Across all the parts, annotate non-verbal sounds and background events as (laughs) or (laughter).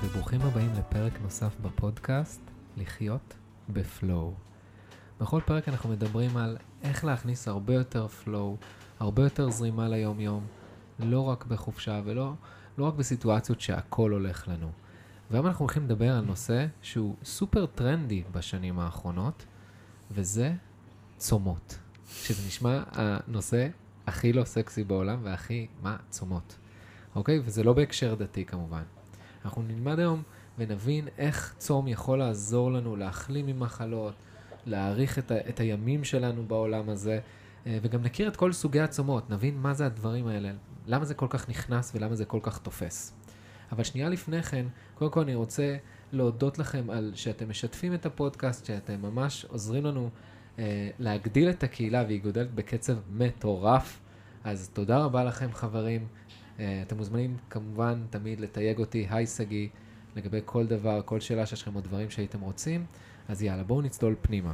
וברוכים הבאים לפרק נוסף בפודקאסט, לחיות בפלואו. בכל פרק אנחנו מדברים על איך להכניס הרבה יותר פלואו, הרבה יותר זרימה ליום-יום, לא רק בחופשה ולא לא רק בסיטואציות שהכל הולך לנו. והיום אנחנו הולכים לדבר על נושא שהוא סופר טרנדי בשנים האחרונות, וזה צומות. שזה נשמע הנושא הכי לא סקסי בעולם והכי, מה, צומות. אוקיי? וזה לא בהקשר דתי כמובן. אנחנו נלמד היום ונבין איך צום יכול לעזור לנו להחלים ממחלות, להעריך את, ה- את הימים שלנו בעולם הזה, אה, וגם נכיר את כל סוגי הצומות, נבין מה זה הדברים האלה, למה זה כל כך נכנס ולמה זה כל כך תופס. אבל שנייה לפני כן, קודם כל אני רוצה להודות לכם על שאתם משתפים את הפודקאסט, שאתם ממש עוזרים לנו אה, להגדיל את הקהילה והיא גודלת בקצב מטורף. אז תודה רבה לכם חברים. אה, אתם מוזמנים כמובן תמיד לתייג אותי, היי שגיא, לגבי כל דבר, כל שאלה שיש לכם או דברים שהייתם רוצים. אז יאללה, בואו נצלול פנימה.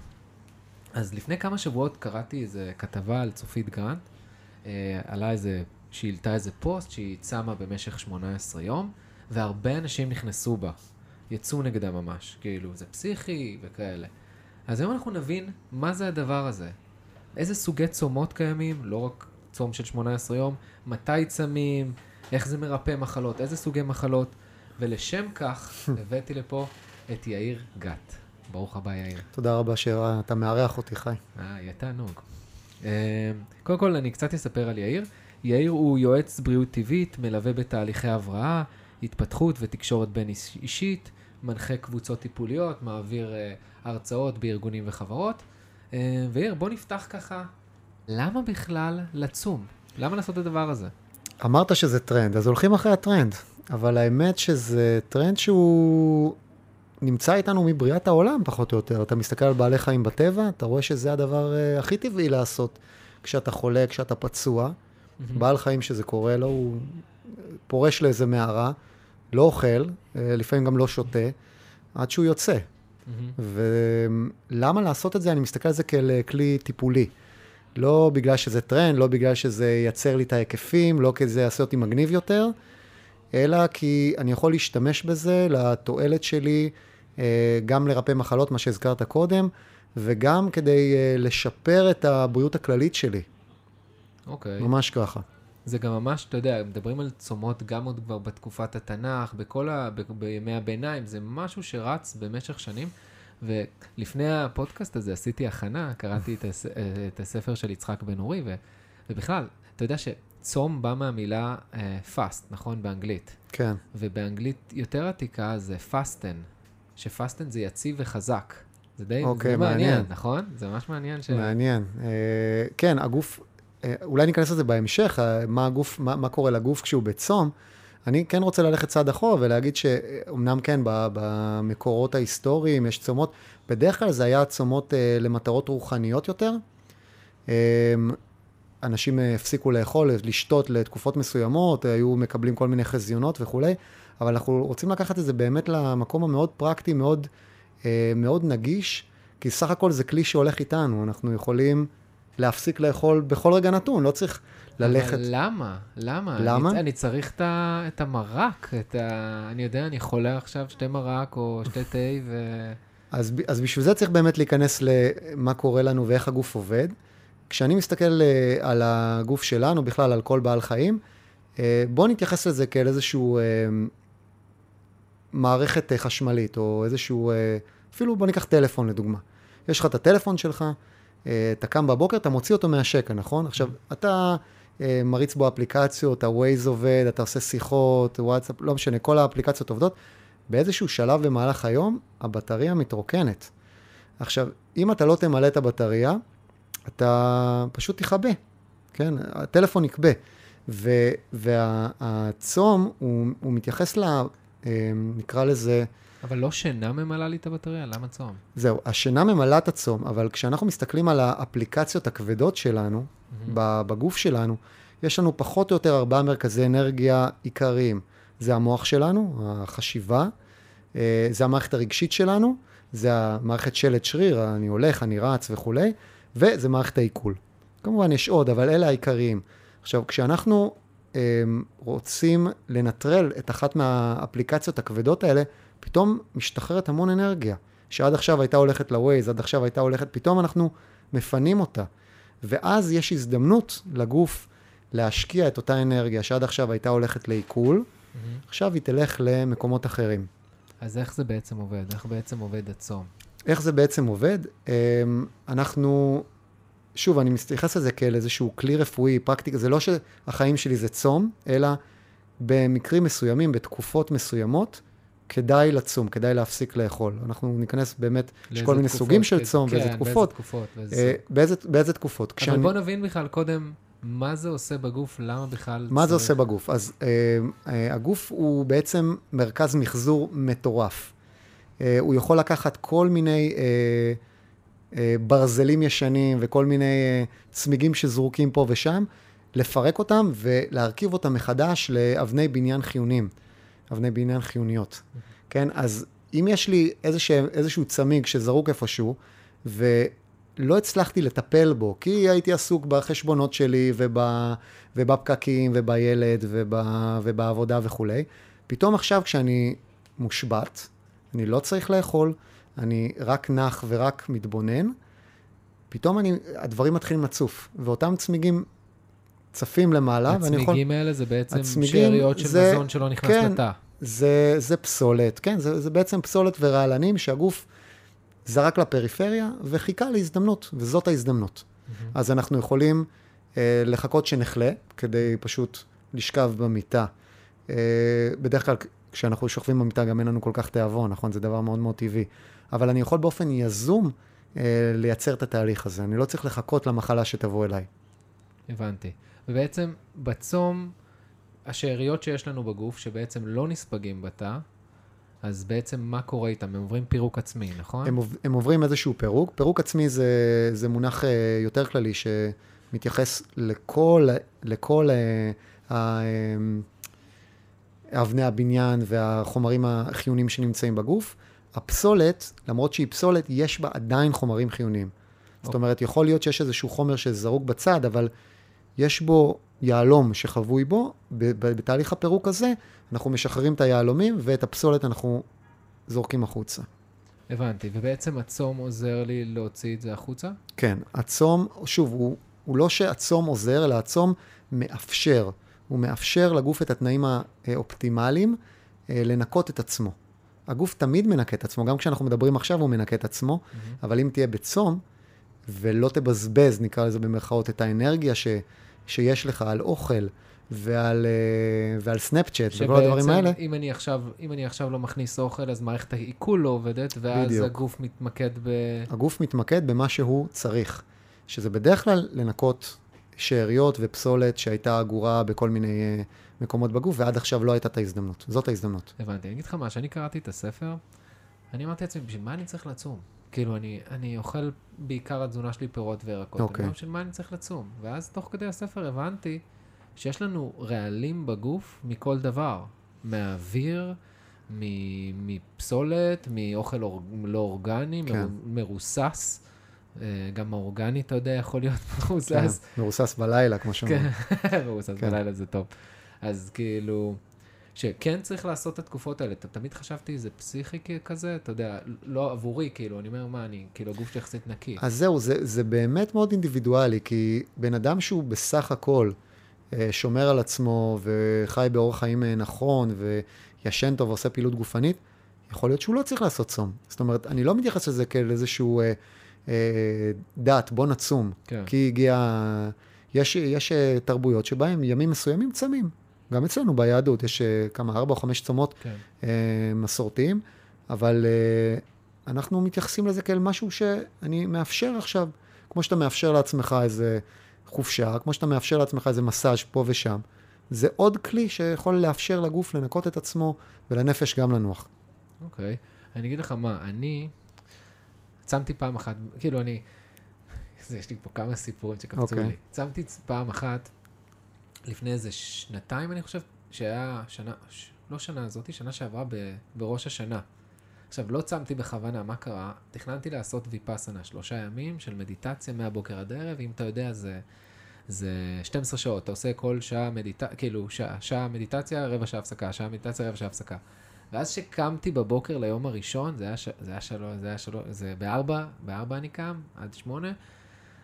אז לפני כמה שבועות קראתי איזה כתבה על צופית גרנט, אה, עלה איזה, שהיא העלתה איזה פוסט שהיא צמה במשך 18 יום, והרבה אנשים נכנסו בה, יצאו נגדה ממש, כאילו, זה פסיכי וכאלה. אז היום אנחנו נבין מה זה הדבר הזה. איזה סוגי צומות קיימים, לא רק צום של 18 יום, מתי צמים, איך זה מרפא מחלות, איזה סוגי מחלות, ולשם כך (laughs) הבאתי לפה את יאיר גת. ברוך הבא, יאיר. תודה רבה שאתה מארח אותי, חי. אה, יהיה תענוג. אה, קודם כל, אני קצת אספר על יאיר. יאיר הוא יועץ בריאות טבעית, מלווה בתהליכי הבראה, התפתחות ותקשורת בין איש- אישית, מנחה קבוצות טיפוליות, מעביר אה, הרצאות בארגונים וחברות. אה, ויאיר, בוא נפתח ככה, למה בכלל לצום? למה לעשות את הדבר הזה? אמרת שזה טרנד, אז הולכים אחרי הטרנד, אבל האמת שזה טרנד שהוא נמצא איתנו מבריאת העולם, פחות או יותר. אתה מסתכל על בעלי חיים בטבע, אתה רואה שזה הדבר uh, הכי טבעי לעשות כשאתה חולה, כשאתה פצוע. בעל חיים שזה קורה לו, הוא פורש לאיזה מערה, לא אוכל, אה, לפעמים גם לא שותה, עד שהוא יוצא. מהמם. ולמה לעשות את זה? אני מסתכל על זה כאל אה, כלי טיפולי. לא בגלל שזה טרנד, לא בגלל שזה ייצר לי את ההיקפים, לא כי זה יעשה אותי מגניב יותר, אלא כי אני יכול להשתמש בזה לתועלת שלי, אה, גם לרפא מחלות, מה שהזכרת קודם, וגם כדי אה, לשפר את הבריאות הכללית שלי. אוקיי. ממש ככה. זה גם ממש, אתה יודע, מדברים על צומות גם עוד כבר בתקופת התנ"ך, בכל ה... ב... בימי הביניים, זה משהו שרץ במשך שנים. ולפני הפודקאסט הזה עשיתי הכנה, קראתי את, הס... את הספר של יצחק בן אורי, ו... ובכלל, אתה יודע שצום בא מהמילה uh, fast, נכון? באנגלית. כן. ובאנגלית יותר עתיקה זה fasten, שפסטן זה יציב וחזק. זה די אוקיי, זה מעניין, מעניין. נכון? זה ממש מעניין ש... מעניין. אה, כן, הגוף, אה, אולי ניכנס לזה בהמשך, אה, מה הגוף, מה, מה קורה לגוף כשהוא בצום. אני כן רוצה ללכת צעד אחורה ולהגיד שאומנם כן, במקורות ההיסטוריים יש צומות, בדרך כלל זה היה צומות אה, למטרות רוחניות יותר. אה, אנשים אה, הפסיקו לאכול, לשתות לתקופות מסוימות, היו מקבלים כל מיני חזיונות וכולי, אבל אנחנו רוצים לקחת את זה באמת למקום המאוד פרקטי, מאוד, מאוד נגיש, כי סך הכל זה כלי שהולך איתנו, אנחנו יכולים להפסיק לאכול בכל רגע נתון, לא צריך ללכת. אבל למה? למה? למה? אני, אני צריך את, ה, את המרק, את ה... אני יודע, אני חולה עכשיו שתי מרק או שתי תה ו... אז, אז בשביל זה צריך באמת להיכנס למה קורה לנו ואיך הגוף עובד. כשאני מסתכל אה, על הגוף שלנו, בכלל על כל בעל חיים, אה, בואו נתייחס לזה כאל איזשהו אה, מערכת חשמלית, או איזשהו, אפילו בוא ניקח טלפון לדוגמה. יש לך את הטלפון שלך, אתה קם בבוקר, אתה מוציא אותו מהשקע, נכון? עכשיו, אתה מריץ בו אפליקציות, ה-Waze עובד, אתה עושה שיחות, וואטסאפ, לא משנה, כל האפליקציות עובדות. באיזשהו שלב במהלך היום, הבטריה מתרוקנת. עכשיו, אם אתה לא תמלא את הבטריה, אתה פשוט תכבה, כן? הטלפון יכבה. והצום, הוא, הוא מתייחס ל... אה, נקרא לזה, אבל לא שינה ממלאה לי את הבטריה, למה צום? זהו, השינה ממלאה את הצום, אבל כשאנחנו מסתכלים על האפליקציות הכבדות שלנו, ב- בגוף שלנו, יש לנו פחות או יותר ארבעה מרכזי אנרגיה עיקריים. זה המוח שלנו, החשיבה, אה, זה המערכת הרגשית שלנו, זה המערכת שלד שריר, אני הולך, אני רץ וכולי, וזה מערכת העיכול. כמובן יש עוד, אבל אלה העיקריים. עכשיו, כשאנחנו, uh, רוצים לנטרל את אחת מהאפליקציות הכבדות האלה, פתאום משתחררת המון אנרגיה, שעד עכשיו הייתה הולכת ל-Waze, עד עכשיו הייתה הולכת, פתאום אנחנו מפנים אותה. ואז יש הזדמנות לגוף להשקיע את אותה אנרגיה שעד עכשיו הייתה הולכת לעיכול, mm-hmm. עכשיו היא תלך למקומות אחרים. אז איך זה בעצם עובד? איך בעצם עובד הצום? איך זה בעצם עובד? אמ, אנחנו, שוב, אני מתייחס לזה כאל איזשהו כלי רפואי, פרקטיקה, זה לא שהחיים שלי זה צום, אלא במקרים מסוימים, בתקופות מסוימות, כדאי לצום, כדאי להפסיק לאכול. אנחנו ניכנס באמת, יש כל מיני סוגים של צום, כן, באיזה תקופות. באיזה תקופות. אה, באיזה, באיזה תקופות. אבל כשאני... בוא נבין בכלל קודם מה זה עושה בגוף, למה בכלל מה צריך... זה עושה בגוף? אז אה, אה, הגוף הוא בעצם מרכז מחזור מטורף. אה, הוא יכול לקחת כל מיני אה, אה, ברזלים ישנים וכל מיני אה, צמיגים שזרוקים פה ושם, לפרק אותם ולהרכיב אותם מחדש לאבני בניין חיונים, אבני בניין חיוניות. כן, אז אם יש לי איזשה, איזשהו צמיג שזרוק איפשהו, ולא הצלחתי לטפל בו, כי הייתי עסוק בחשבונות שלי וב, ובפקקים ובילד וב, ובעבודה וכולי, פתאום עכשיו כשאני מושבת, אני לא צריך לאכול, אני רק נח ורק מתבונן, פתאום אני, הדברים מתחילים לצוף, ואותם צמיגים צפים למעלה, ואני יכול... הצמיגים האלה זה בעצם שאריות של זה, מזון שלא נכנס כן, לתא. זה, זה פסולת, כן, זה, זה בעצם פסולת ורעלנים שהגוף זרק לפריפריה וחיכה להזדמנות, וזאת ההזדמנות. Mm-hmm. אז אנחנו יכולים אה, לחכות שנחלה, כדי פשוט לשכב במיטה. אה, בדרך כלל כשאנחנו שוכבים במיטה גם אין לנו כל כך תיאבון, נכון? זה דבר מאוד מאוד טבעי. אבל אני יכול באופן יזום אה, לייצר את התהליך הזה. אני לא צריך לחכות למחלה שתבוא אליי. הבנתי. ובעצם בצום, השאריות שיש לנו בגוף, שבעצם לא נספגים בתא, אז בעצם מה קורה איתם? הם עוברים פירוק עצמי, נכון? הם, הם עוברים איזשהו פירוק. פירוק עצמי זה, זה מונח אה, יותר כללי שמתייחס לכל, לכל אה, ה... אבני הבניין והחומרים החיוניים שנמצאים בגוף. הפסולת, למרות שהיא פסולת, יש בה עדיין חומרים חיוניים. Okay. זאת אומרת, יכול להיות שיש איזשהו חומר שזרוק בצד, אבל יש בו יהלום שחבוי בו, בתהליך הפירוק הזה אנחנו משחררים את היהלומים ואת הפסולת אנחנו זורקים החוצה. הבנתי, ובעצם הצום עוזר לי להוציא את זה החוצה? כן, הצום, שוב, הוא, הוא לא שהצום עוזר, אלא הצום מאפשר. הוא מאפשר לגוף את התנאים האופטימליים אה, לנקות את עצמו. הגוף תמיד מנקה את עצמו, גם כשאנחנו מדברים עכשיו הוא מנקה את עצמו, mm-hmm. אבל אם תהיה בצום ולא תבזבז, נקרא לזה במרכאות, את האנרגיה ש, שיש לך על אוכל ועל, אה, ועל סנאפצ'אט וכל הדברים האלה. אם אני, עכשיו, אם אני עכשיו לא מכניס אוכל, אז מערכת העיכול לא עובדת, ואז בדיוק. הגוף מתמקד ב... הגוף מתמקד במה שהוא צריך, שזה בדרך כלל לנקות שאריות ופסולת שהייתה אגורה בכל מיני uh, מקומות בגוף, ועד עכשיו לא הייתה את ההזדמנות. זאת ההזדמנות. הבנתי. אני אגיד לך מה, כשאני קראתי את הספר, אני אמרתי לעצמי, בשביל מה אני צריך לצום? כאילו, אני, אני אוכל בעיקר התזונה שלי פירות וירקות. אוקיי. אני בשביל מה אני צריך לצום? ואז תוך כדי הספר הבנתי שיש לנו רעלים בגוף מכל דבר. מהאוויר, מפסולת, מאוכל אור, לא אורגני, כן. מרוסס. אה, גם האורגני, אתה יודע, יכול להיות (laughs) מרוסס. כן, מרוסס בלילה, כמו שאומרים. כן, (laughs) מרוסס כן. בלילה זה טוב. אז כאילו, שכן צריך לעשות את התקופות האלה. תמיד חשבתי, זה פסיכי כזה, אתה יודע, לא עבורי, כאילו, אני אומר, מה, אני, כאילו, הגוף שלי יחסית נקי. אז זהו, זה, זה באמת מאוד אינדיבידואלי, כי בן אדם שהוא בסך הכל אה, שומר על עצמו וחי באורח חיים אה, נכון, וישן טוב ועושה פעילות גופנית, יכול להיות שהוא לא צריך לעשות צום. זאת אומרת, אני לא מתייחס לזה כאל איזשהו... אה, דת, בוא נצום. כן. כי הגיע... יש, יש אה, תרבויות שבהן ימים מסוימים צמים. גם אצלנו ביהדות יש אה, כמה, ארבע או חמש צומות כן. אה, מסורתיים, אבל אה, אנחנו מתייחסים לזה כאל משהו שאני מאפשר עכשיו, כמו שאתה מאפשר לעצמך איזה חופשה, כמו שאתה מאפשר לעצמך איזה מסאז' פה ושם. זה עוד כלי שיכול לאפשר לגוף לנקות את עצמו ולנפש גם לנוח. אוקיי. Okay. אני אגיד לך מה, אני צמתי פעם אחת, כאילו אני, (laughs) יש לי פה כמה סיפורים שקפצו okay. אוקיי. לי. צמתי פעם אחת, לפני איזה שנתיים אני חושב, שהיה שנה, ש, לא שנה הזאתי, שנה שעברה ב, בראש השנה. עכשיו, לא צמתי בכוונה, מה קרה? תכננתי לעשות ויפאסנה, שלושה ימים של מדיטציה מהבוקר עד ערב, אם אתה יודע, זה, זה 12 שעות, אתה עושה כל שעה מדיטציה, כאילו, שעה, שעה מדיטציה, רבע שעה הפסקה, שעה מדיטציה, רבע שעה הפסקה. ואז שקמתי בבוקר ליום הראשון, זה היה, ש... זה היה שלוש, זה היה שלוש, זה בארבע, בארבע אני קם, עד שמונה,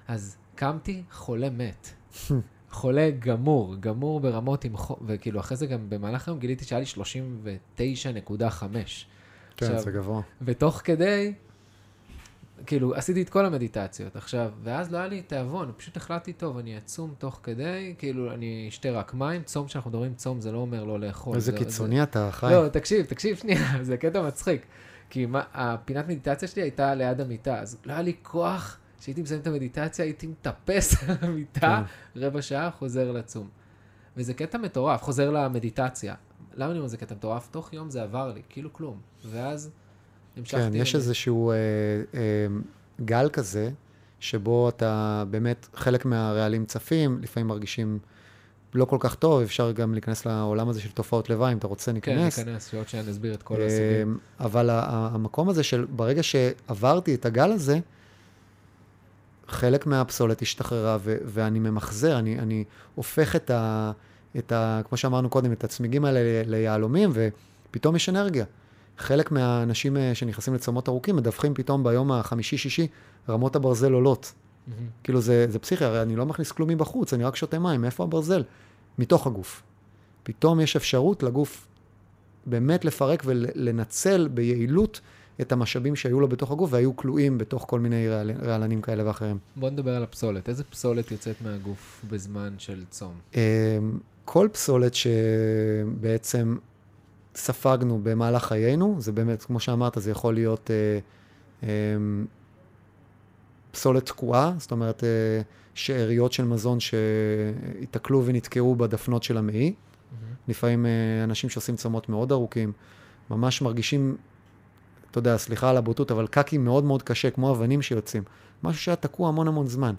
אז קמתי חולה מת. (laughs) חולה גמור, גמור ברמות עם חום, וכאילו אחרי זה גם במהלך היום גיליתי שהיה לי 39.5. כן, עכשיו, זה גבוה. ותוך כדי, כאילו, עשיתי את כל המדיטציות עכשיו, ואז לא היה לי תיאבון, פשוט החלטתי, טוב, אני אצום תוך כדי, כאילו, אני אשתה רק מים, צום, כשאנחנו מדברים צום, זה לא אומר לא לאכול. איזה זה, קיצוני אתה, חי. זה... לא, תקשיב, תקשיב שנייה, (laughs) זה קטע מצחיק. כי מה, הפינת מדיטציה שלי הייתה ליד המיטה, אז לא היה לי כוח, כשהייתי מסיים את המדיטציה, הייתי מטפס על המיטה, רבע שעה, חוזר לצום. וזה קטע מטורף, חוזר למדיטציה. למה אני אומר זה קטע מטורף? תוך יום זה עבר לי, כאילו כלום. ואז המשכתי... כן, יש איזשהו אה, אה, גל כזה, שבו אתה באמת, חלק מהרעלים צפים, לפעמים מרגישים לא כל כך טוב, אפשר גם להיכנס לעולם הזה של תופעות לוואי, אם אתה רוצה, כן, ניכנס. ניכנס, שעוד שניה נסביר את כל אה, הסוגים. אבל המקום הזה של ברגע שעברתי את הגל הזה, חלק מהפסולת השתחררה, ו- ואני ממחזר, אני, אני הופך את ה, את ה... כמו שאמרנו קודם, את הצמיגים האלה ליהלומים, ופתאום יש אנרגיה. חלק מהאנשים אה, שנכנסים לצומות ארוכים מדווחים פתאום ביום החמישי-שישי, רמות הברזל עולות. מהמם. כאילו זה, זה פסיכי, הרי אני לא מכניס כלום מבחוץ, אני רק שותה מים, מאיפה הברזל? מתוך הגוף. פתאום יש אפשרות לגוף באמת לפרק ולנצל ביעילות את המשאבים שהיו לו בתוך הגוף והיו כלואים בתוך כל מיני רעל, רעלנים כאלה ואחרים. בוא נדבר על הפסולת. איזה פסולת יוצאת מהגוף בזמן של צום? אמ, כל פסולת שבעצם ספגנו במהלך חיינו, זה באמת, כמו שאמרת, זה יכול להיות אה, אמ, פסולת תקועה, זאת אומרת, אה, שאריות של מזון שהיתקלו ונתקעו בדפנות של המעי. לפעמים אה, אנשים שעושים צומות מאוד ארוכים, ממש מרגישים, אתה יודע, סליחה על הבוטות, אבל קקי מאוד מאוד קשה, כמו אבנים שיוצאים. משהו שהיה תקוע המון המון זמן.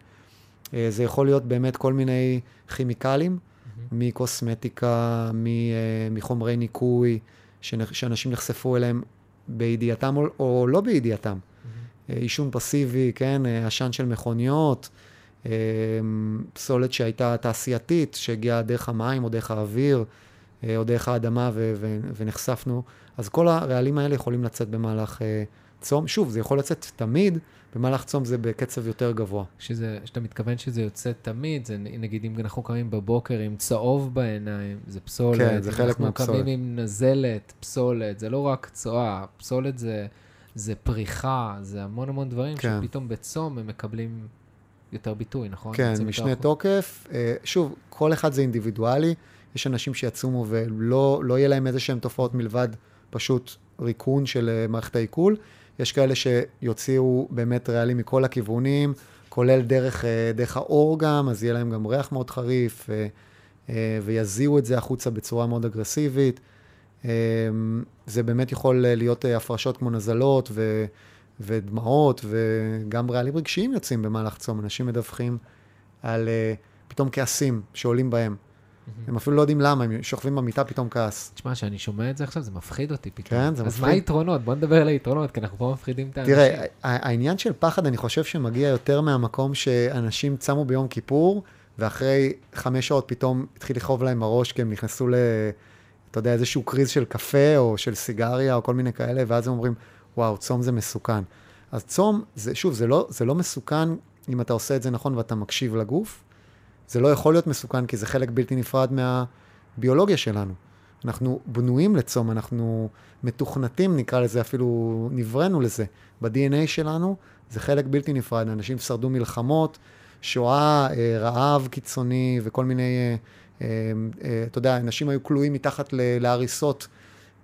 אה, זה יכול להיות באמת כל מיני כימיקלים, מקוסמטיקה, מ- אה, מחומרי ניקוי, שאנשים נחשפו אליהם בידיעתם או, או לא בידיעתם. אה, עישון פסיבי, כן, עשן של מכוניות, פסולת שהייתה תעשייתית, שהגיעה דרך המים או דרך האוויר, או דרך האדמה ו- ו- ונחשפנו. אז כל הרעלים האלה יכולים לצאת במהלך אה, צום. שוב, זה יכול לצאת תמיד, במהלך צום זה בקצב יותר גבוה. שזה, שאתה מתכוון שזה יוצא תמיד, זה נגיד אם אנחנו קמים בבוקר עם צהוב בעיניים, זה פסולת. כן, זה חלק מהפסולת. אנחנו קמים עם נזלת, פסולת, זה לא רק צואה, פסולת זה, זה פריחה, זה המון המון דברים כן. שפתאום בצום הם מקבלים יותר ביטוי, נכון? כן, משנה החוצה. תוקף. אה, שוב, כל אחד זה אינדיבידואלי. יש אנשים שיצומו ולא לא יהיה להם איזה שהן תופעות מלבד פשוט ריקון של אה, מערכת העיכול. יש כאלה שיוציאו באמת רעלים מכל הכיוונים, כולל דרך, אה, דרך האור גם, אז יהיה להם גם ריח מאוד חריף, אה, ויזיעו את זה החוצה בצורה מאוד אגרסיבית. זה באמת יכול להיות הפרשות כמו נזלות ו, ודמעות, וגם רעלים רגשיים יוצאים במהלך צום. אנשים מדווחים על פתאום כעסים שעולים בהם. הם אפילו לא יודעים למה, הם שוכבים במיטה, פתאום כעס. תשמע, כשאני שומע את זה עכשיו, זה מפחיד אותי פתאום. כן, זה אז מה מפחיד. היתרונות? בוא נדבר על היתרונות, כי אנחנו פה מפחידים את האנשים. תראה, העניין של פחד, אני חושב שמגיע יותר מהמקום שאנשים צמו ביום כיפור, ואחרי חמש שעות פתאום התחיל לכאוב להם הראש, כי הם נכנסו ל... אתה יודע, איזשהו קריז של קפה, או של סיגריה, או כל מיני כאלה, ואז הם אומרים, וואו, צום זה מסוכן. אז צום, זה, שוב, זה לא, זה לא מסוכן אם אתה עושה את זה נכון ואתה מקשיב לגוף. זה לא יכול להיות מסוכן, כי זה חלק בלתי נפרד מהביולוגיה שלנו. אנחנו בנויים לצום, אנחנו מתוכנתים, נקרא לזה, אפילו נבראנו לזה. ב-DNA שלנו זה חלק בלתי נפרד. אנשים שרדו מלחמות, שואה, אה, רעב קיצוני וכל מיני, אה, אה, אתה יודע, אנשים היו כלואים מתחת להריסות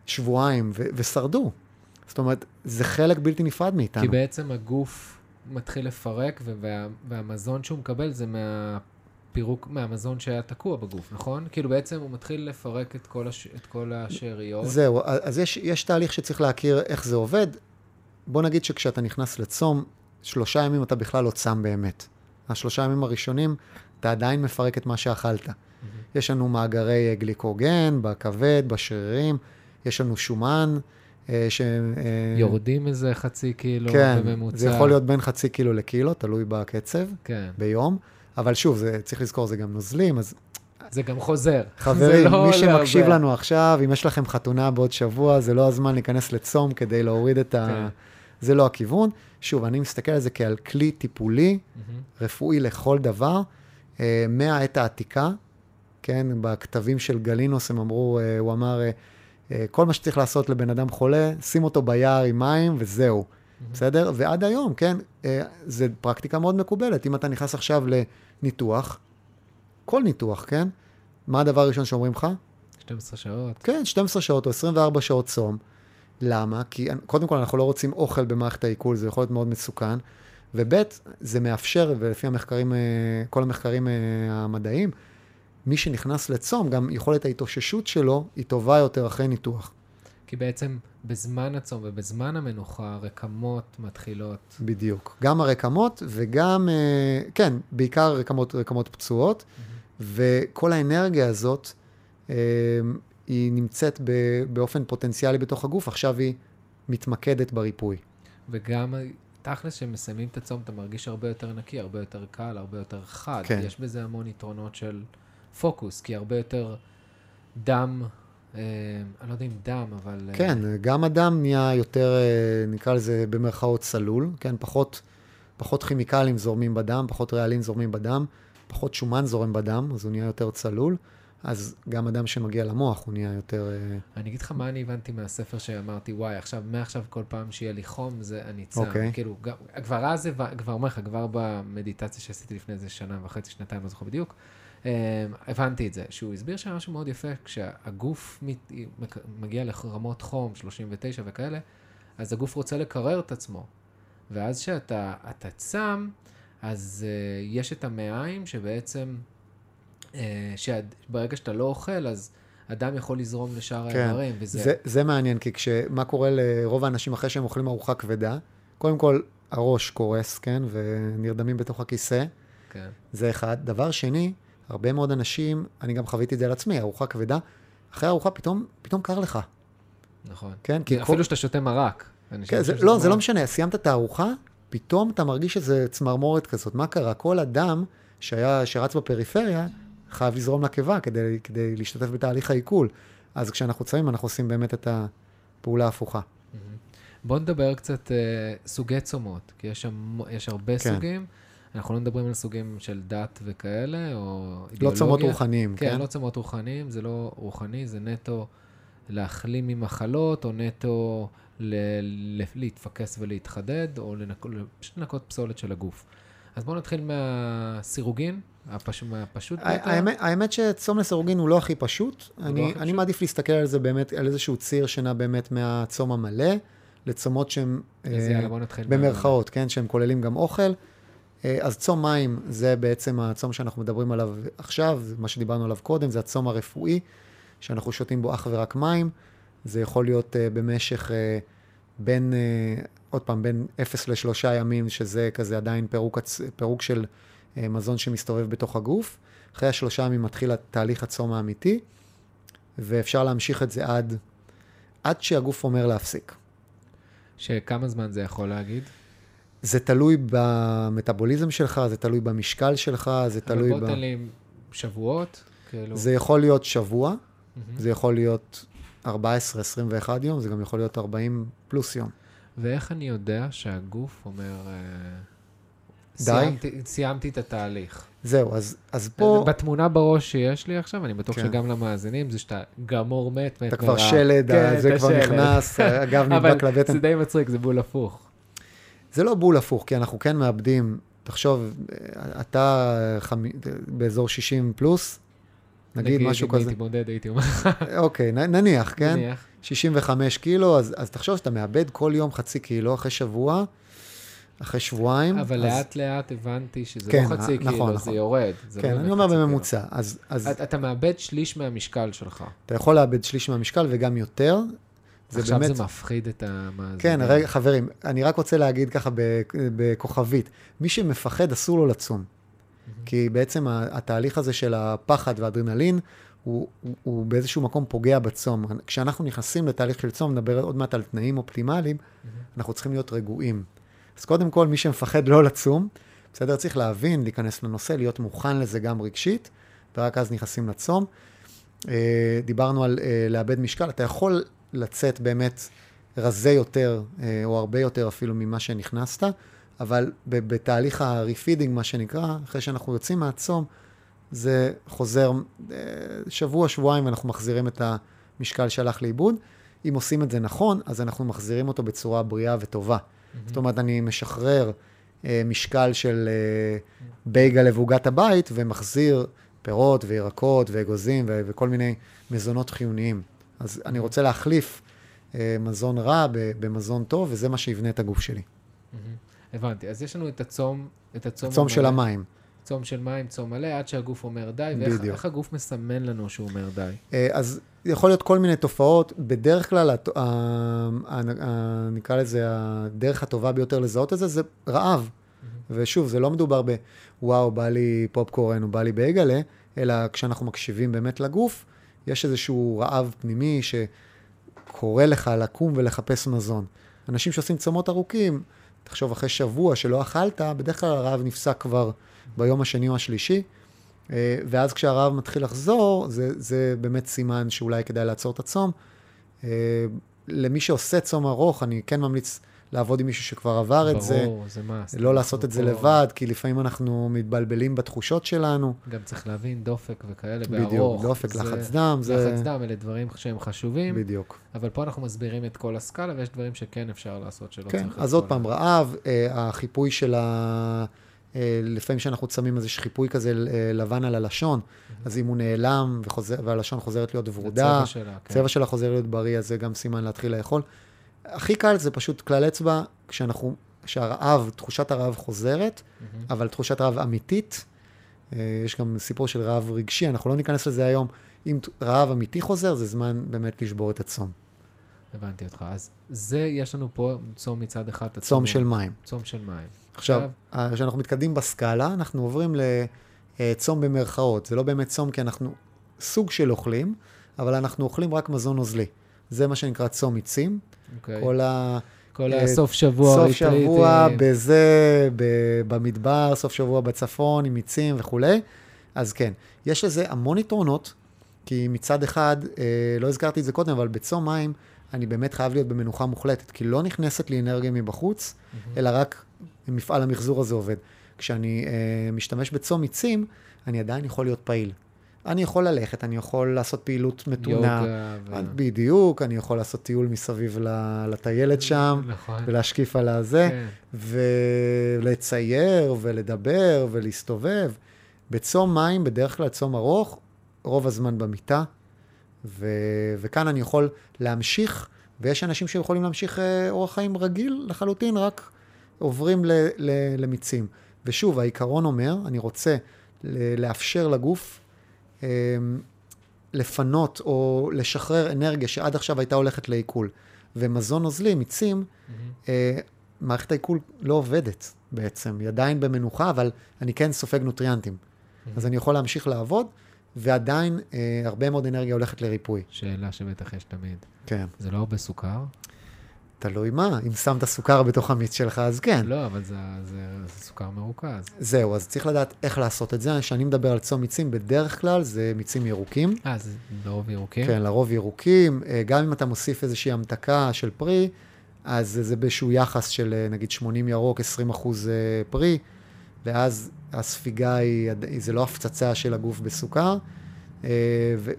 שבועיים ו- ושרדו. זאת אומרת, זה חלק בלתי נפרד מאיתנו. כי בעצם הגוף מתחיל לפרק, וה, והמזון שהוא מקבל זה מהפירוק, מהמזון שהיה תקוע בגוף, נכון? כאילו בעצם הוא מתחיל לפרק את כל, הש, את כל השאריות. זהו, אז יש, יש תהליך שצריך להכיר איך זה עובד. בוא נגיד שכשאתה נכנס לצום, שלושה ימים אתה בכלל לא צם באמת. השלושה ימים הראשונים, אתה עדיין מפרק את מה שאכלת. יש לנו מאגרי אה, גליקוגן בכבד, בשרירים, יש לנו שומן. אה, ש... אה, יורדים איזה חצי קילו כן, בממוצע. זה יכול להיות בין חצי קילו לקילו, תלוי בקצב, כן. ביום. אבל שוב, זה, צריך לזכור, זה גם נוזלים, אז זה גם חוזר. (laughs) חברים, לא מי שמקשיב להרבה. לנו עכשיו, אם יש לכם חתונה בעוד שבוע, זה לא הזמן להיכנס לצום כדי להוריד את ה... כן. זה לא הכיוון. שוב, אני מסתכל על זה כעל כלי טיפולי, מהמם. רפואי לכל דבר, אה, מהעת העתיקה, כן, בכתבים של גלינוס הם אמרו, אה, הוא אמר, אה, אה, כל מה שצריך לעשות לבן אדם חולה, שים אותו ביער עם מים וזהו, בסדר? ועד היום, כן, אה, זו פרקטיקה מאוד מקובלת. אם אתה נכנס עכשיו לניתוח, כל ניתוח, כן? מה הדבר הראשון שאומרים לך? 12 שעות. כן, 12 שעות או 24 שעות צום. למה? כי קודם כל אנחנו לא רוצים אוכל במערכת העיכול, זה יכול להיות מאוד מסוכן. וב', זה מאפשר, ולפי המחקרים, אה, כל המחקרים אה, המדעיים, מי שנכנס לצום, גם יכולת ההתאוששות שלו היא טובה יותר אחרי ניתוח. כי בעצם בזמן הצום ובזמן המנוחה, הרקמות מתחילות. בדיוק. גם הרקמות וגם, אה, כן, בעיקר רקמות, רקמות פצועות, וכל האנרגיה הזאת, אה, היא נמצאת באופן פוטנציאלי בתוך הגוף, עכשיו היא מתמקדת בריפוי. וגם, תכלס, כשמסיימים את הצום, אתה מרגיש הרבה יותר נקי, הרבה יותר קל, הרבה יותר חד. כן. יש בזה המון יתרונות של פוקוס, כי הרבה יותר דם, אני לא יודע אם דם, אבל... אה, כן, גם הדם נהיה יותר, אה, נקרא לזה במרכאות צלול, כן, פחות, פחות כימיקלים זורמים בדם, פחות רעלים זורמים בדם, פחות שומן זורם בדם, אז הוא נהיה יותר צלול, אז גם הדם שמגיע למוח הוא נהיה יותר... אה, אני אגיד לך מה אני הבנתי מהספר שאמרתי, וואי, עכשיו, מעכשיו כל פעם שיהיה לי חום, זה אני צם. אוקיי. כאילו, כבר אז, כבר אומר לך, כבר במדיטציה שעשיתי לפני איזה שנה וחצי, שנתיים, לא זוכר בדיוק, אה, הבנתי את זה, שהוא הסביר שם משהו מאוד יפה, כשהגוף מגיע לרמות חום, 39 וכאלה, אז הגוף רוצה לקרר את עצמו. ואז כשאתה אתה צם, אז uh, יש את המעיים שבעצם, uh, שברגע שאתה לא אוכל, אז הדם יכול לזרום לשאר כן, האיברים, וזה... זה, זה מעניין, כי כש... מה קורה לרוב האנשים אחרי שהם אוכלים ארוחה כבדה? קודם כל, הראש קורס, כן, ונרדמים בתוך הכיסא, כן. זה אחד. דבר שני, הרבה מאוד אנשים, אני גם חוויתי את זה על עצמי, ארוחה כבדה, אחרי הארוחה פתאום, פתאום קר לך, נכון. כן? כי אפילו שאתה שותה מרק. כן, זה, לא, זה לא. משנה, סיימת את הארוחה, פתאום אתה מרגיש איזה צמרמורת כזאת. מה קרה? כל אדם שהיה, שרץ בפריפריה, חייב לזרום לקיבה כדי, כדי להשתתף בתהליך העיכול. אז כשאנחנו צמים, אנחנו עושים באמת את הפעולה ההפוכה. בוא נדבר קצת אה, סוגי צומות, כי יש, שם, יש הרבה כן. סוגים. אנחנו לא מדברים על סוגים של דת וכאלה, או לא אידיאולוגיה. צומות רוחניים, כן, כן? לא צומות רוחניים, זה לא רוחני, זה נטו להחלים ממחלות, או נטו ל- ל- להתפקס ולהתחדד, או לנק... פשוט לנקות פסולת של הגוף. אז בואו נתחיל מהסירוגין, הפש... מהפשוט ביותר. האמת, האמת שצום לסירוגין הוא לא הכי פשוט. לא אני, הכי אני פשוט? מעדיף להסתכל על זה באמת, על איזשהו ציר שנע באמת מהצום המלא לצומות שהם... אז אה, יאללה, בואו נתחיל. מה- במרכאות, כן, שהם כוללים גם אוכל. אה, אז צום מים זה בעצם הצום שאנחנו מדברים עליו עכשיו, מה שדיברנו עליו קודם, זה הצום הרפואי, שאנחנו שותים בו אך ורק מים. זה יכול להיות uh, במשך uh, בין, עוד פעם, בין 0 לשלושה ימים, שזה כזה עדיין פירוק, פירוק של מזון שמסתובב בתוך הגוף. אחרי השלושה ימים מתחיל תהליך הצום האמיתי, ואפשר להמשיך את זה עד, עד שהגוף אומר להפסיק. שכמה זמן זה יכול להגיד? זה תלוי במטאבוליזם שלך, זה תלוי במשקל שלך, זה תלוי אבל ב... בוא תן לי שבועות, כאילו. זה יכול להיות שבוע, מהמם. זה יכול להיות 14-21 יום, זה גם יכול להיות 40 פלוס יום. ואיך אני יודע שהגוף אומר, אה, די? סיימתי, סיימתי את התהליך. זהו, אז, אז פה בתמונה בראש שיש לי עכשיו, אני בטוח כן. שגם למאזינים, זה שאתה גמור מת, מת אתה כבר. שלד, כן, זה אתה כבר שלד. נכנס, הגב (laughs) נדבק אבל לבטן. זה די מצחיק, זה בול הפוך. זה לא בול הפוך, כי אנחנו כן מאבדים, תחשוב, אתה חמ... באזור 60 פלוס, נגיד משהו אם כזה, הייתי מודד, הייתי אומר, (laughs) אוקיי, נ- נניח, כן? נניח. 65 קילו, אז, אז תחשוב שאתה מאבד כל יום חצי קילו אחרי שבוע, אחרי שבועיים. אבל אז, לאט לאט הבנתי שזה כן, לא חצי נכון, קילו, זה נכון. יורד. זה לא כן, באמת אני אומר קילו. בממוצע. אז, אז אתה- אתה מאבד שליש מהמשקל שלך. אתה יכול לאבד שליש מהמשקל וגם יותר. זה עכשיו באמת... זה מפחיד את המאזינים. כן, רגע, חברים, אני רק רוצה להגיד ככה בכוכבית, מי שמפחד אסור לו לצום. כי בעצם התהליך הזה של הפחד והאדרנלין, הוא, הוא, הוא באיזשהו מקום פוגע בצום. כשאנחנו נכנסים לתהליך של צום, נדבר עוד מעט על תנאים אופטימליים, אנחנו צריכים להיות רגועים. אז קודם כל, מי שמפחד לא לצום, בסדר? צריך להבין, להיכנס לנושא, להיות מוכן לזה גם רגשית, ורק אז נכנסים לצום. אה, דיברנו על אה, לאבד משקל, אתה יכול לצאת באמת רזה יותר, אה, או הרבה יותר אפילו ממה שנכנסת, אבל בתהליך ה-refeeding, מה שנקרא, אחרי שאנחנו יוצאים מהצום, זה חוזר אה, שבוע, שבועיים, ואנחנו מחזירים את המשקל שהלך לאיבוד. אם עושים את זה נכון, אז אנחנו מחזירים אותו בצורה בריאה וטובה. זאת אומרת, אני משחרר אה, משקל של אה, בייגה לעוגת הבית, ומחזיר פירות וירקות ואגוזים ו- וכל מיני מזונות חיוניים. אז אני רוצה להחליף אה, מזון רע במזון טוב, וזה מה שיבנה את הגוף שלי. מהמם. הבנתי. אז יש לנו את הצום, את הצום הצום של המים. צום של מים, צום מלא, עד שהגוף אומר די, ואיך הגוף מסמן לנו שהוא אומר די? אה, אז יכול להיות כל מיני תופעות. בדרך כלל, הת- ה- ה- ה- נקרא לזה, הדרך הטובה ביותר לזהות את זה, זה רעב. ושוב, זה לא מדובר ב, וואו, בא לי פופקורן או בא לי בייגלה, אלא כשאנחנו מקשיבים באמת לגוף, יש איזשהו רעב פנימי שקורא לך לקום ולחפש מזון. אנשים שעושים צומות ארוכים, תחשוב, אחרי שבוע שלא אכלת, בדרך כלל הרעב נפסק כבר ביום השני או השלישי, אה, ואז כשהרעב מתחיל לחזור, זה, זה באמת סימן שאולי כדאי לעצור את הצום. אה, למי שעושה צום ארוך, אני כן ממליץ לעבוד עם מישהו שכבר עבר את זה. ברור, זה מה. לא לעשות את זה לבד, כי לפעמים אנחנו מתבלבלים בתחושות שלנו. גם צריך להבין, דופק וכאלה, בדיוק, בארוך. דופק, זה- לחץ דם, זה... לחץ דם, אלה דברים שהם חשובים, בדיוק. אבל פה אנחנו מסבירים את כל הסקאלה, ויש דברים שכן אפשר לעשות שלא כן, צריך... את אז עוד פעם, רעב, אה, החיפוי של ה... אה, לפעמים כשאנחנו צמים איזה חיפוי כזה אה, לבן על הלשון, אז אם הוא נעלם וחוזר, והלשון חוזרת להיות ורודה, הצבע שלה, כן. הצבע שלה חוזר להיות בריא, אז זה גם סימן להתחיל לאכול. הכי קל זה פשוט כלל אצבע, כשאנחנו, כשהרעב, תחושת הרעב חוזרת, מהמם. אבל תחושת רעב אמיתית, אה, יש גם סיפור של רעב רגשי, אנחנו לא ניכנס לזה היום. אם רעב אמיתי חוזר, זה זמן באמת לשבור את הצום. הבנתי אותך. אז זה, יש לנו פה צום מצד אחד. צום הצום של מים. צום של מים. עכשיו, אה, כשאנחנו מתקדמים בסקאלה, אנחנו עוברים לצום במרכאות. זה לא באמת צום, כי אנחנו סוג של אוכלים, אבל אנחנו אוכלים רק מזון נוזלי. זה מה שנקרא צום מיצים. אוקיי. כל ה... כל אה, הסוף שבוע, סוף. שבוע בזה, ב- במדבר, סוף שבוע בצפון, עם מיצים וכולי. אז כן, יש לזה המון יתרונות, כי מצד אחד, אה, לא הזכרתי את זה קודם, אבל בצום מים, אני באמת חייב להיות במנוחה מוחלטת, כי לא נכנסת לי אנרגיה מבחוץ, מהמם. אלא רק מפעל המחזור הזה עובד. כשאני אה, משתמש בצום מיצים, אני עדיין יכול להיות פעיל. אני יכול ללכת, אני יכול לעשות פעילות מתונה. יוגה. ו- בדיוק, אני יכול לעשות טיול מסביב לטיילת שם, נכון. ולהשקיף על הזה, כן. ולצייר, ולדבר, ולהסתובב. בצום מים, בדרך כלל צום ארוך, רוב הזמן במיטה, ו... וכאן אני יכול להמשיך, ויש אנשים שיכולים להמשיך אה, אורח חיים רגיל לחלוטין, רק עוברים ל... ל... למיצים. ושוב, העיקרון אומר, אני רוצה לאפשר לגוף אה, לפנות או לשחרר אנרגיה שעד עכשיו הייתה הולכת לעיכול. ומזון נוזלי, מיצים. אה, מערכת העיכול לא עובדת בעצם, היא עדיין במנוחה, אבל אני כן סופג נוטריאנטים. אז אני יכול להמשיך לעבוד, ועדיין אה, הרבה מאוד אנרגיה הולכת לריפוי. שאלה שבטח יש תמיד. כן. זה לא הרבה סוכר? תלוי מה, אם שמת סוכר בתוך המיץ שלך, אז כן. לא, אבל זה, זה, זה סוכר מרוכז. זהו, אז צריך לדעת איך לעשות את זה. כשאני מדבר על צום מיצים, בדרך כלל זה מיצים ירוקים. אה, זה לרוב ירוקים? כן, לרוב ירוקים. אה, גם אם אתה מוסיף איזושהי המתקה של פרי, אז זה- באיזשהו יחס של אה, נגיד 80 ירוק, 20 אחוז אה, פרי, ואז הספיגה היא, זה לא הפצצה של הגוף בסוכר,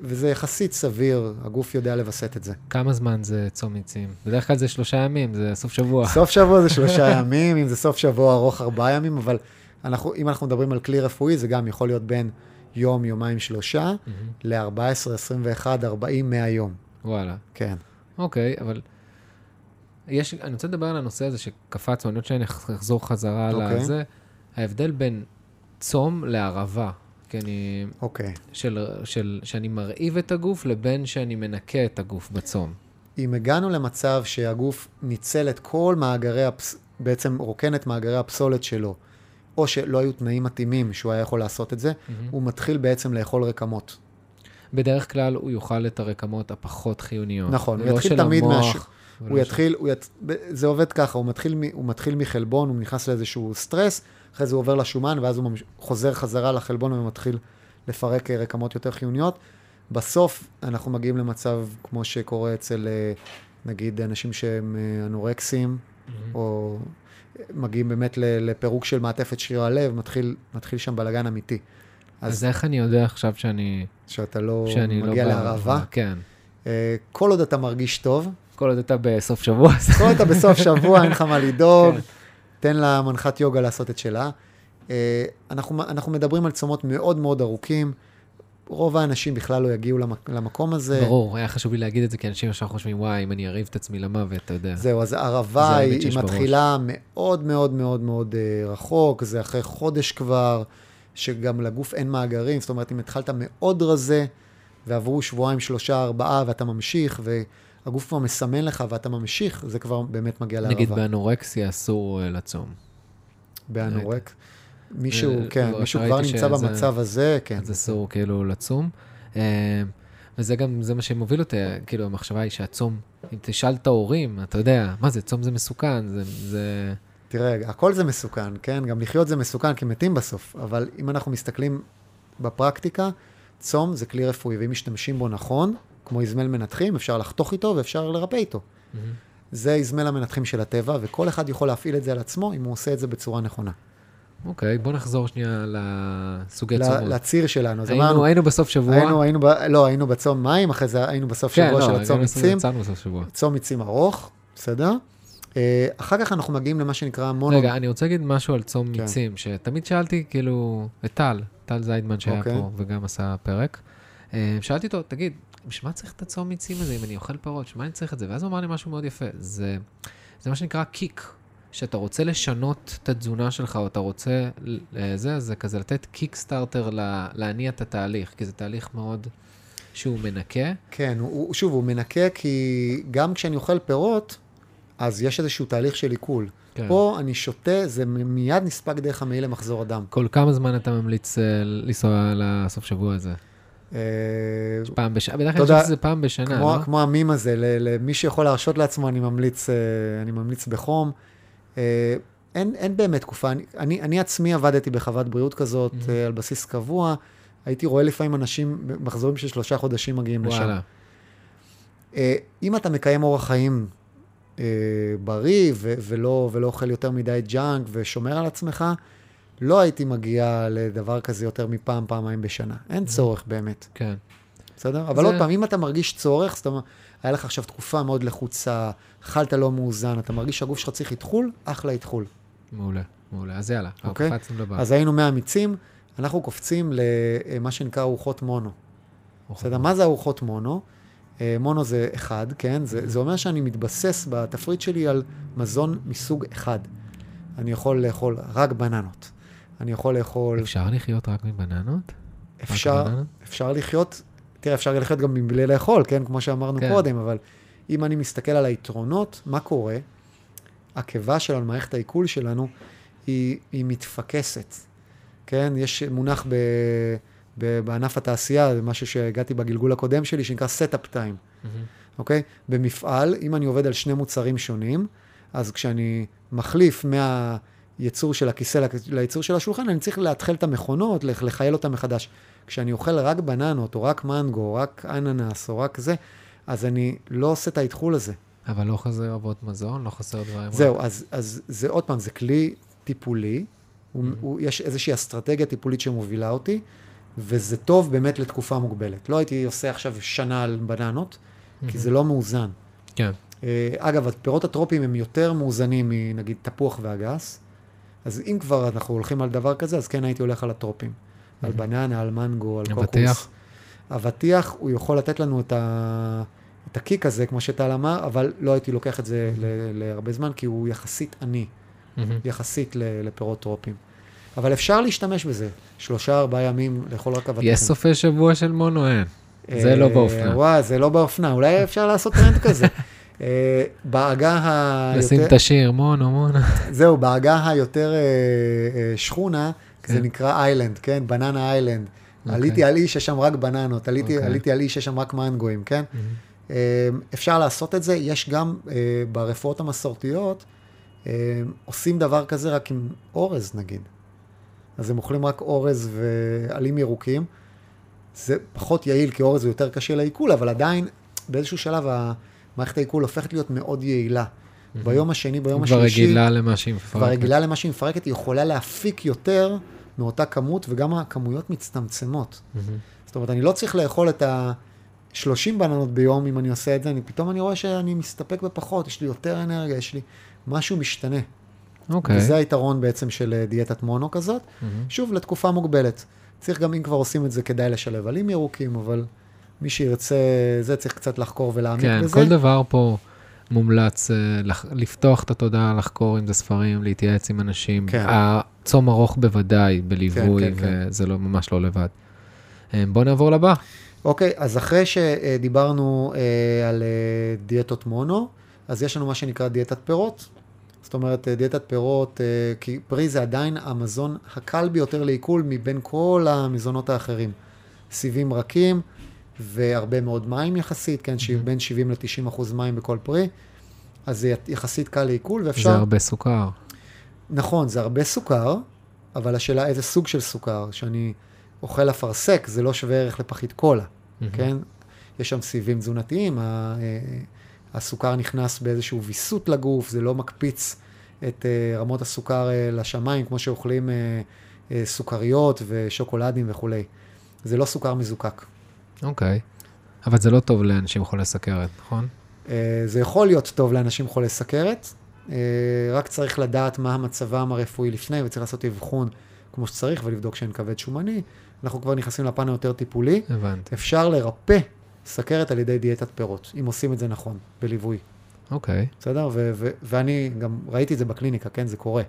וזה יחסית סביר, הגוף יודע לווסת את זה. כמה זמן זה צום מיצים? בדרך כלל זה שלושה ימים, זה סוף שבוע. סוף שבוע זה שלושה (laughs) ימים, אם זה סוף שבוע ארוך ארבעה ימים, אבל אנחנו, אם אנחנו מדברים על כלי רפואי, זה גם יכול להיות בין יום, יומיים, שלושה, מהמם. ל-14, 21, 40, 100 יום. וואלה. כן. אוקיי, אבל יש, אני רוצה לדבר על הנושא הזה שקפצנו, אני עוד שאני אחזור חזרה על אוקיי. זה. ההבדל בין צום לערבה, כי אני, אוקיי. של, של, שאני מרעיב את הגוף לבין שאני מנקה את הגוף בצום. אם הגענו למצב שהגוף ניצל את כל מאגרי, הפס... בעצם רוקן את מאגרי הפסולת שלו, או שלא היו תנאים מתאימים שהוא היה יכול לעשות את זה, מהמם. הוא מתחיל בעצם לאכול רקמות. בדרך כלל הוא יאכל את הרקמות הפחות חיוניות. נכון, הוא לא יתחיל תמיד מהש- הוא לא יתחיל, הוא ית... זה עובד ככה, הוא מתחיל, מ... הוא מתחיל מחלבון, הוא נכנס לאיזשהו סטרס, אחרי זה הוא עובר לשומן, ואז הוא ממש... חוזר חזרה לחלבון ומתחיל לפרק אה, רקמות יותר חיוניות. בסוף אנחנו מגיעים למצב כמו שקורה אצל, אה, נגיד, אנשים שהם אה, אנורקסים, שם. או מגיעים באמת לפירוק של מעטפת שריר הלב, מתחיל, מתחיל שם בלאגן אמיתי. אז אז איך אני יודע עכשיו שאני... שאתה לא לא... מגיע ב- להרעבה, כן. כל עוד אתה מרגיש טוב, כל עוד אתה בסוף שבוע, כל עוד אתה בסוף שבוע, אין לך מה (laughs) לדאוג, כן. תן למנחת יוגה לעשות את שלה. אה, אנחנו, אנחנו מדברים על צומות מאוד מאוד ארוכים, רוב האנשים בכלל לא יגיעו למק, למקום הזה. ברור, היה חשוב לי להגיד את זה, כי אנשים ישר חושבים, וואי, אם אני אריב את עצמי למוות, אתה יודע. זהו, אז זה הערבה האמת היא, היא בראש. מתחילה מאוד מאוד מאוד מאוד אה, רחוק, זה אחרי חודש כבר, שגם לגוף אין מאגרים, זאת אומרת, אם התחלת מאוד רזה, ועברו שבועיים, שלושה, ארבעה, ואתה ממשיך, והגוף כבר מסמן לך ואתה ממשיך, זה כבר באמת מגיע לערבה. נגיד באנורקסיה אסור אה, לצום. באנורק. מישהו, אה, כן, לא, מישהו כבר נמצא במצב הזה, כן. אז אסור כאילו לצום. אה, וזה גם, זה מה שמוביל אותי, כאילו, המחשבה היא שהצום, אם תשאל את ההורים, אתה יודע, מה זה, צום זה מסוכן, זה... זה... תראה, הכל זה מסוכן, כן? גם לחיות זה מסוכן, כי מתים בסוף. אבל אם אנחנו מסתכלים בפרקטיקה, צום זה כלי רפואי, ואם משתמשים בו נכון, כמו איזמל מנתחים, אפשר לחתוך איתו ואפשר לרפא איתו. זה איזמל המנתחים של הטבע, וכל אחד יכול להפעיל את זה על עצמו, אם הוא עושה את זה בצורה נכונה. אוקיי, בוא נחזור שנייה לסוגי ל- צומות. לציר שלנו. אז היינו, אמרנו, היינו בסוף שבוע. היינו, היינו, ב... לא, היינו בצום מים, אחרי זה היינו בסוף כן, שבוע לא, של הצום שבוע. צום עצים ארוך, בסדר? אה, אחר כך אנחנו מגיעים למה שנקרא מונו... רגע, אני רוצה להגיד משהו על צום כן. מיצים, שתמיד שאלתי, כאילו, את טל, טל זיידמן שהיה אוקיי. פה וגם עשה פרק. אה, שאלתי אותו, תגיד, בשביל מה צריך את הצום מיצים הזה אם אני אוכל פירות? בשביל מה אני צריך את זה? ואז הוא אמר לי משהו מאוד יפה, זה, זה מה שנקרא קיק. שאתה רוצה לשנות את התזונה שלך, או אתה רוצה, אה, זה, זה כזה לתת קיק סטארטר ל- להניע את התהליך, כי זה תהליך מאוד שהוא מנקה. כן, הוא, שוב, הוא מנקה כי גם כשאני אוכל פירות, אז יש איזשהו תהליך של עיכול. כן. פה אני שותה, זה מיד נספג דרך המעי למחזור הדם. כל כמה זמן אתה ממליץ אה, לנסוע לסוף שבוע הזה? אה, פעם בשנה, בדרך כלל אני חושב שזה פעם בשנה, כמו, לא? כמו המים הזה, למי שיכול להרשות לעצמו, אני ממליץ, אה, אני ממליץ בחום. אה, אין, אין באמת תקופה, אני, אני, אני עצמי עבדתי בחוות בריאות כזאת Mhm. אה, על בסיס קבוע, הייתי רואה לפעמים אנשים, מחזורים של שלושה חודשים מגיעים לשם. וואלה. אה, אם אתה מקיים אורח חיים בריא ו- ולא, ולא אוכל יותר מדי ג'אנק ושומר על עצמך, לא הייתי מגיע לדבר כזה יותר מפעם, פעמיים בשנה. אין צורך באמת, כן. בסדר? אבל עוד פעם, אם אתה מרגיש צורך, זאת אומרת, היה לך עכשיו תקופה מאוד לחוצה, אכלת לא מאוזן, אתה מרגיש שהגוף שלך צריך איתחול, אחלה איתחול. מעולה, מעולה. אז יאללה, אוקיי. קפצנו לבא. אז היינו מהאמיצים, אנחנו קופצים למה שנקרא ארוחות מונו. בסדר? מה זה ארוחות מונו? אה, מונו זה אחד, כן? זה, זה אומר שאני מתבסס בתפריט שלי על מזון מסוג אחד. אני יכול לאכול רק בננות. אני יכול לאכול... אפשר לחיות רק מבננות? אפשר, בננות? אפשר לחיות, תראה, אפשר לחיות גם מבלי לאכול, כן? כמו שאמרנו כן. קודם, אבל אם אני מסתכל על היתרונות, מה קורה? הקיבה שלנו, מערכת העיכול שלנו, היא, היא מתפקסת, כן? יש מונח ב, ב, בענף התעשייה, זה משהו שהגעתי בגלגול הקודם שלי, שנקרא Setup Time. אוקיי? במפעל, אם אני עובד על שני מוצרים שונים, אז כשאני מחליף מהייצור של הכיסא לייצור של השולחן, אני צריך לאתחל את המכונות, לח- לחייל אותן מחדש. כשאני אוכל רק בננות, או רק מנגו, או רק אננס, או רק זה, אז אני לא עושה את האתחול הזה. אבל לא חסר אבות מזון, לא חסר דברים. זהו, אז, אז זה עוד פעם, זה כלי טיפולי, הוא, Mhm. הוא, יש איזושהי אסטרטגיה טיפולית שמובילה אותי, וזה טוב באמת לתקופה מוגבלת. לא הייתי עושה עכשיו שנה על בננות, כי זה לא מאוזן. כן. אה, אגב, הפירות הטרופיים הם יותר מאוזנים מנגיד תפוח ואגס, אז אם כבר אנחנו הולכים על דבר כזה, אז כן הייתי הולך על הטרופים. על. בננה, על מנגו, על קוקוס. אבטיח? אבטיח, הוא יכול לתת לנו את, ה... את ה kick הזה, כמו שטל אמר, אבל לא הייתי לוקח את זה ל... להרבה זמן, כי הוא יחסית עני. יחסית ל... לפירות טרופיים. אבל אפשר להשתמש בזה, שלושה, ארבעה ימים לאכול רק אבטיחים. יש סופי שבוע של מונו, אין. זה אה, לא באופנה. וואי, זה לא באופנה, אולי אפשר לעשות טרנד כזה. (laughs) אה, בעגה לשים היותר, את השיר, מונו, מונו. זהו, בעגה היותר אה, אה, שכונה, זה כן. נקרא איילנד, כן? בננה איילנד. אוקיי. עליתי על אי שיש שם רק בננות, עליתי אוקיי. על אי שיש שם רק מנגויים, כן? אפשר לעשות את זה, יש גם ברפואות המסורתיות, עושים דבר כזה רק עם אורז נגיד. אז הם אוכלים רק אורז ועלים ירוקים. זה פחות יעיל כי אורז הוא יותר קשה לעיכול, אבל עדיין באיזשהו שלב מערכת העיכול הופכת להיות מאוד יעילה. ביום השני, ביום כבר השלישי, רגילה למה שהיא מפרקת. כבר רגילה למה שהיא מפרקת, היא יכולה להפיק יותר מאותה כמות, וגם הכמויות מצטמצמות. זאת אומרת, אני לא צריך לאכול את ה-30 בננות ביום אם אני עושה את זה, אני, פתאום אני רואה שאני מסתפק בפחות, יש לי יותר אנרגיה, יש לי... משהו משתנה. אוקיי. וזה היתרון בעצם של אה, דיאטת מונו כזאת. שוב, לתקופה מוגבלת. צריך גם, אם כבר עושים את זה, כדאי לשלב עלים ירוקים, אבל מי שירצה, זה צריך קצת לחקור ולהעמיק כן, בזה. כל דבר פה מומלץ אה, לח- לפתוח את התודעה, לחקור אם זה ספרים, להתייעץ עם אנשים. כן. הצום ארוך בוודאי, בליווי, כן, כן. וזה לא, ממש לא לבד. אה, בוא נעבור לבא. אוקיי, אז אחרי שדיברנו אה, על דיאטות מונו, אז יש לנו מה שנקרא דיאטת פירות. זאת אומרת, דיאטת פירות, כי פרי זה עדיין המזון הקל ביותר לעיכול מבין כל המזונות האחרים. סיבים רכים והרבה מאוד מים יחסית, כן, mm-hmm. בין 70 ל-90 אחוז מים בכל פרי, אז זה יחסית קל לעיכול, ואפשר... זה הרבה סוכר. נכון, זה הרבה סוכר, אבל השאלה איזה סוג של סוכר. שאני אוכל אפרסק, זה לא שווה ערך לפחית קולה, מהמם. כן? יש שם סיבים תזונתיים, ה- אה, הסוכר נכנס באיזשהו ויסות לגוף, זה לא מקפיץ את אה, רמות הסוכר אה, לשמיים, כמו שאוכלים סוכריות ושוקולדים וכולי. זה לא סוכר מזוקק. אוקיי. אבל זה לא טוב לאנשים חולי סכרת, נכון? אה, זה יכול להיות טוב לאנשים חולי סכרת, אה, רק צריך לדעת מה מצבם הרפואי לפני, וצריך לעשות אבחון כמו שצריך ולבדוק שאין כבד שומני. אנחנו כבר נכנסים לפן היותר טיפולי. הבנתי. אפשר לרפא סכרת על ידי דיאטת פירות, אם עושים את זה נכון, בליווי. אוקיי. בסדר? ו- ו- ואני גם ראיתי את זה בקליניקה, כן? זה קורה.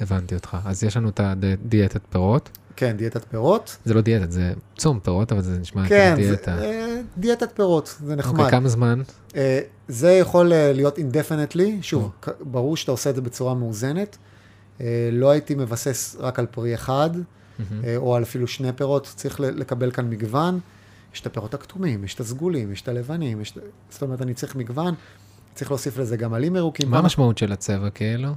הבנתי אותך. אז יש לנו את הדיאטת פירות. כן, דיאטת פירות. זה לא דיאטת, זה צום פירות, אבל זה נשמע כן, כמו זה, דיאטה. אה, דיאטת פירות, זה נחמד. אוקיי, כמה זמן? אה, זה יכול אה, להיות indefinitely, שוב. כ- ברור שאתה עושה את זה בצורה מאוזנת. לא הייתי מבסס רק על פרי אחד. אה, או על אפילו שני פירות, צריך לקבל כאן מגוון. יש את הפירות הכתומים, יש את הסגולים, יש את הלבנים, יש... את- זאת אומרת, אני צריך מגוון, צריך להוסיף לזה גם עלים ירוקים. מה המשמעות של הצבע כאילו?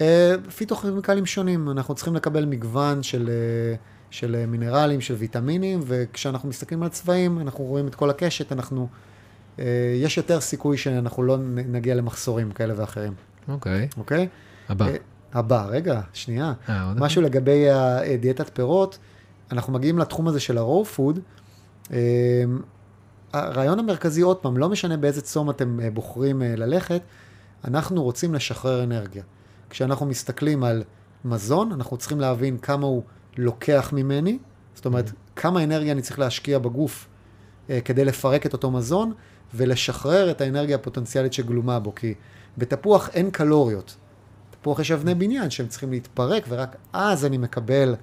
אה, פיתוכימיקלים שונים, אנחנו צריכים לקבל מגוון של, אה, של אה, מינרלים, של ויטמינים, וכשאנחנו מסתכלים על צבעים, אנחנו רואים את כל הקשת, אנחנו, יש יותר סיכוי שאנחנו לא נגיע למחסורים כאלה ואחרים, אוקיי. אוקיי? הבא. אה, הבא, רגע, שנייה. עוד משהו לגבי דיאטת פירות, אנחנו מגיעים לתחום הזה של ה-raw food. הרעיון המרכזי, עוד פעם, לא משנה באיזה צום אתם בוחרים ללכת, אנחנו רוצים לשחרר אנרגיה. כשאנחנו מסתכלים על מזון, אנחנו צריכים להבין כמה הוא לוקח ממני, זאת אומרת, כמה אנרגיה אני צריך להשקיע בגוף אה, כדי לפרק את אותו מזון, ולשחרר את האנרגיה הפוטנציאלית שגלומה בו, כי בתפוח אין קלוריות. תפוח יש אבני בניין שהם צריכים להתפרק, ורק אז אני מקבל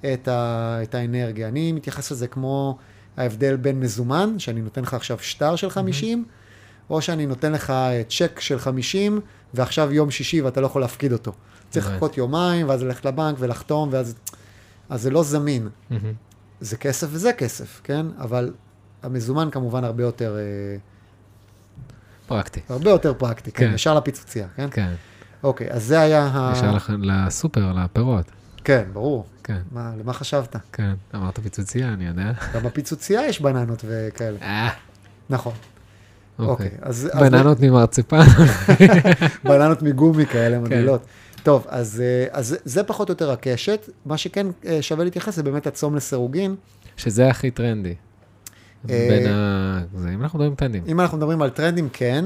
את, ה, את האנרגיה. אני מתייחס לזה כמו ההבדל בין מזומן, שאני נותן לך עכשיו שטר של 50, או שאני נותן לך אה, צ'ק של 50, ועכשיו יום שישי ואתה לא יכול להפקיד אותו. צריך. לחכות יומיים, ואז ללכת לבנק ולחתום, ואז... אז זה לא זמין. מהמם. זה כסף וזה כסף, כן? אבל המזומן כמובן הרבה יותר, אה, פרקטי. הרבה יותר פרקטי, כן, כן. ישר לפיצוצייה, כן? כן. אוקיי, אז זה היה ה... ישר לסופר, לפירות. כן, ברור. כן, מה, למה חשבת? כן. אמרת פיצוצייה, אני יודע. גם בפיצוצייה יש בננות וכאלה. אה, נכון. אוקיי. אוקיי. אז... בננות ממרציפן. (laughs) בננות מגומי כאלה כן. מגעילות. טוב, אז, אה, אז זה פחות או יותר הקשת. מה שכן אה, שווה להתייחס זה באמת הצום לסירוגין. שזה הכי טרנדי. אה, בין ה... זה, אם אנחנו מדברים טרנדים. אם אנחנו מדברים על טרנדים, כן.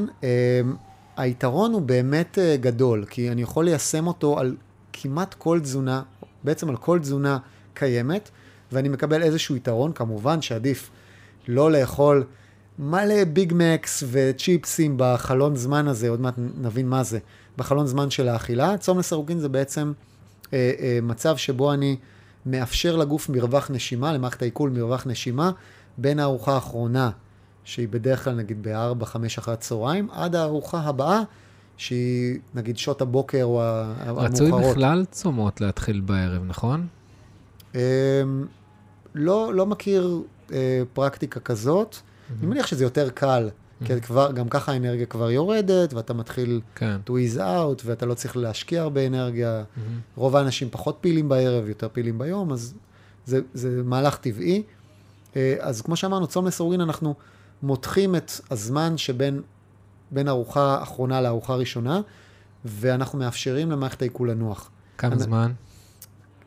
היתרון הוא באמת גדול, כי אני יכול ליישם אותו על כמעט כל תזונה, בעצם על כל תזונה קיימת, ואני מקבל איזשהו יתרון, כמובן שעדיף לא לאכול מלא ביג מקס וצ'יפסים בחלון זמן הזה, עוד מעט נבין מה זה, בחלון זמן של האכילה. צום לסירוגין זה בעצם אה, אה, מצב שבו אני מאפשר לגוף מרווח נשימה, למערכת העיכול מרווח נשימה, בין הארוחה האחרונה, שהיא בדרך כלל נגיד ב-4-5 אחרי הצהריים, עד הארוחה הבאה, שהיא נגיד שעות הבוקר או ה- רצוי המאוחרות. בכלל צומות להתחיל בערב, נכון? אמ, לא, לא מכיר אה, פרקטיקה כזאת. אני מניח שזה יותר קל, כי כבר, גם ככה האנרגיה כבר יורדת, ואתה מתחיל כן. to ease out, ואתה לא צריך להשקיע הרבה אנרגיה. מהמם. רוב האנשים פחות פעילים בערב, יותר פעילים ביום, אז זה, זה מהלך טבעי. אה, אז כמו שאמרנו, צום לסירוגין, אנחנו מותחים את הזמן שבין בין ארוחה אחרונה לארוחה ראשונה, ואנחנו מאפשרים למערכת העיכול לנוח. כמה אני- זמן?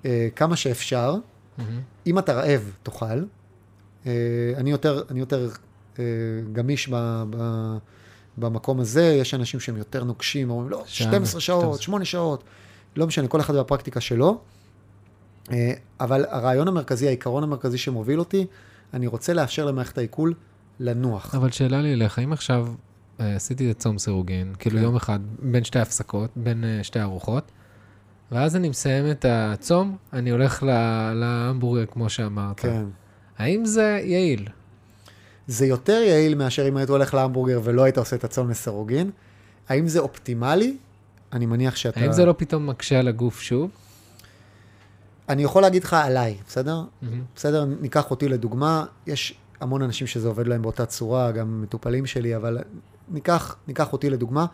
אה, כמה שאפשר. מהמם. אם אתה רעב, תאכל. אה, אני יותר, אני יותר גמיש ב, ב, במקום הזה, יש אנשים שהם יותר נוקשים, אומרים, לא, שעה, 12 שעות, 12. 8 שעות, לא משנה, כל אחד והפרקטיקה שלו. אה, אבל הרעיון המרכזי, העיקרון המרכזי שמוביל אותי, אני רוצה לאפשר למערכת העיכול לנוח. אבל שאלה לי אליך, אם עכשיו אה, עשיתי את צום סירוגין, כאילו כן. יום אחד, בין שתי הפסקות, בין אה, שתי ארוחות, ואז אני מסיים את הצום, אני הולך להמבורגר, כמו שאמרת. כן. האם זה יעיל? זה יותר יעיל מאשר אם היית הולך להמבורגר ולא היית עושה את הצום לסירוגין. האם זה אופטימלי? אני מניח שאתה... האם זה לא פתאום מקשה על הגוף שוב? אני יכול להגיד לך עליי, בסדר? מהמם. בסדר, ניקח אותי לדוגמה, יש המון אנשים שזה עובד להם באותה צורה, גם מטופלים שלי, אבל ניקח, ניקח אותי לדוגמה.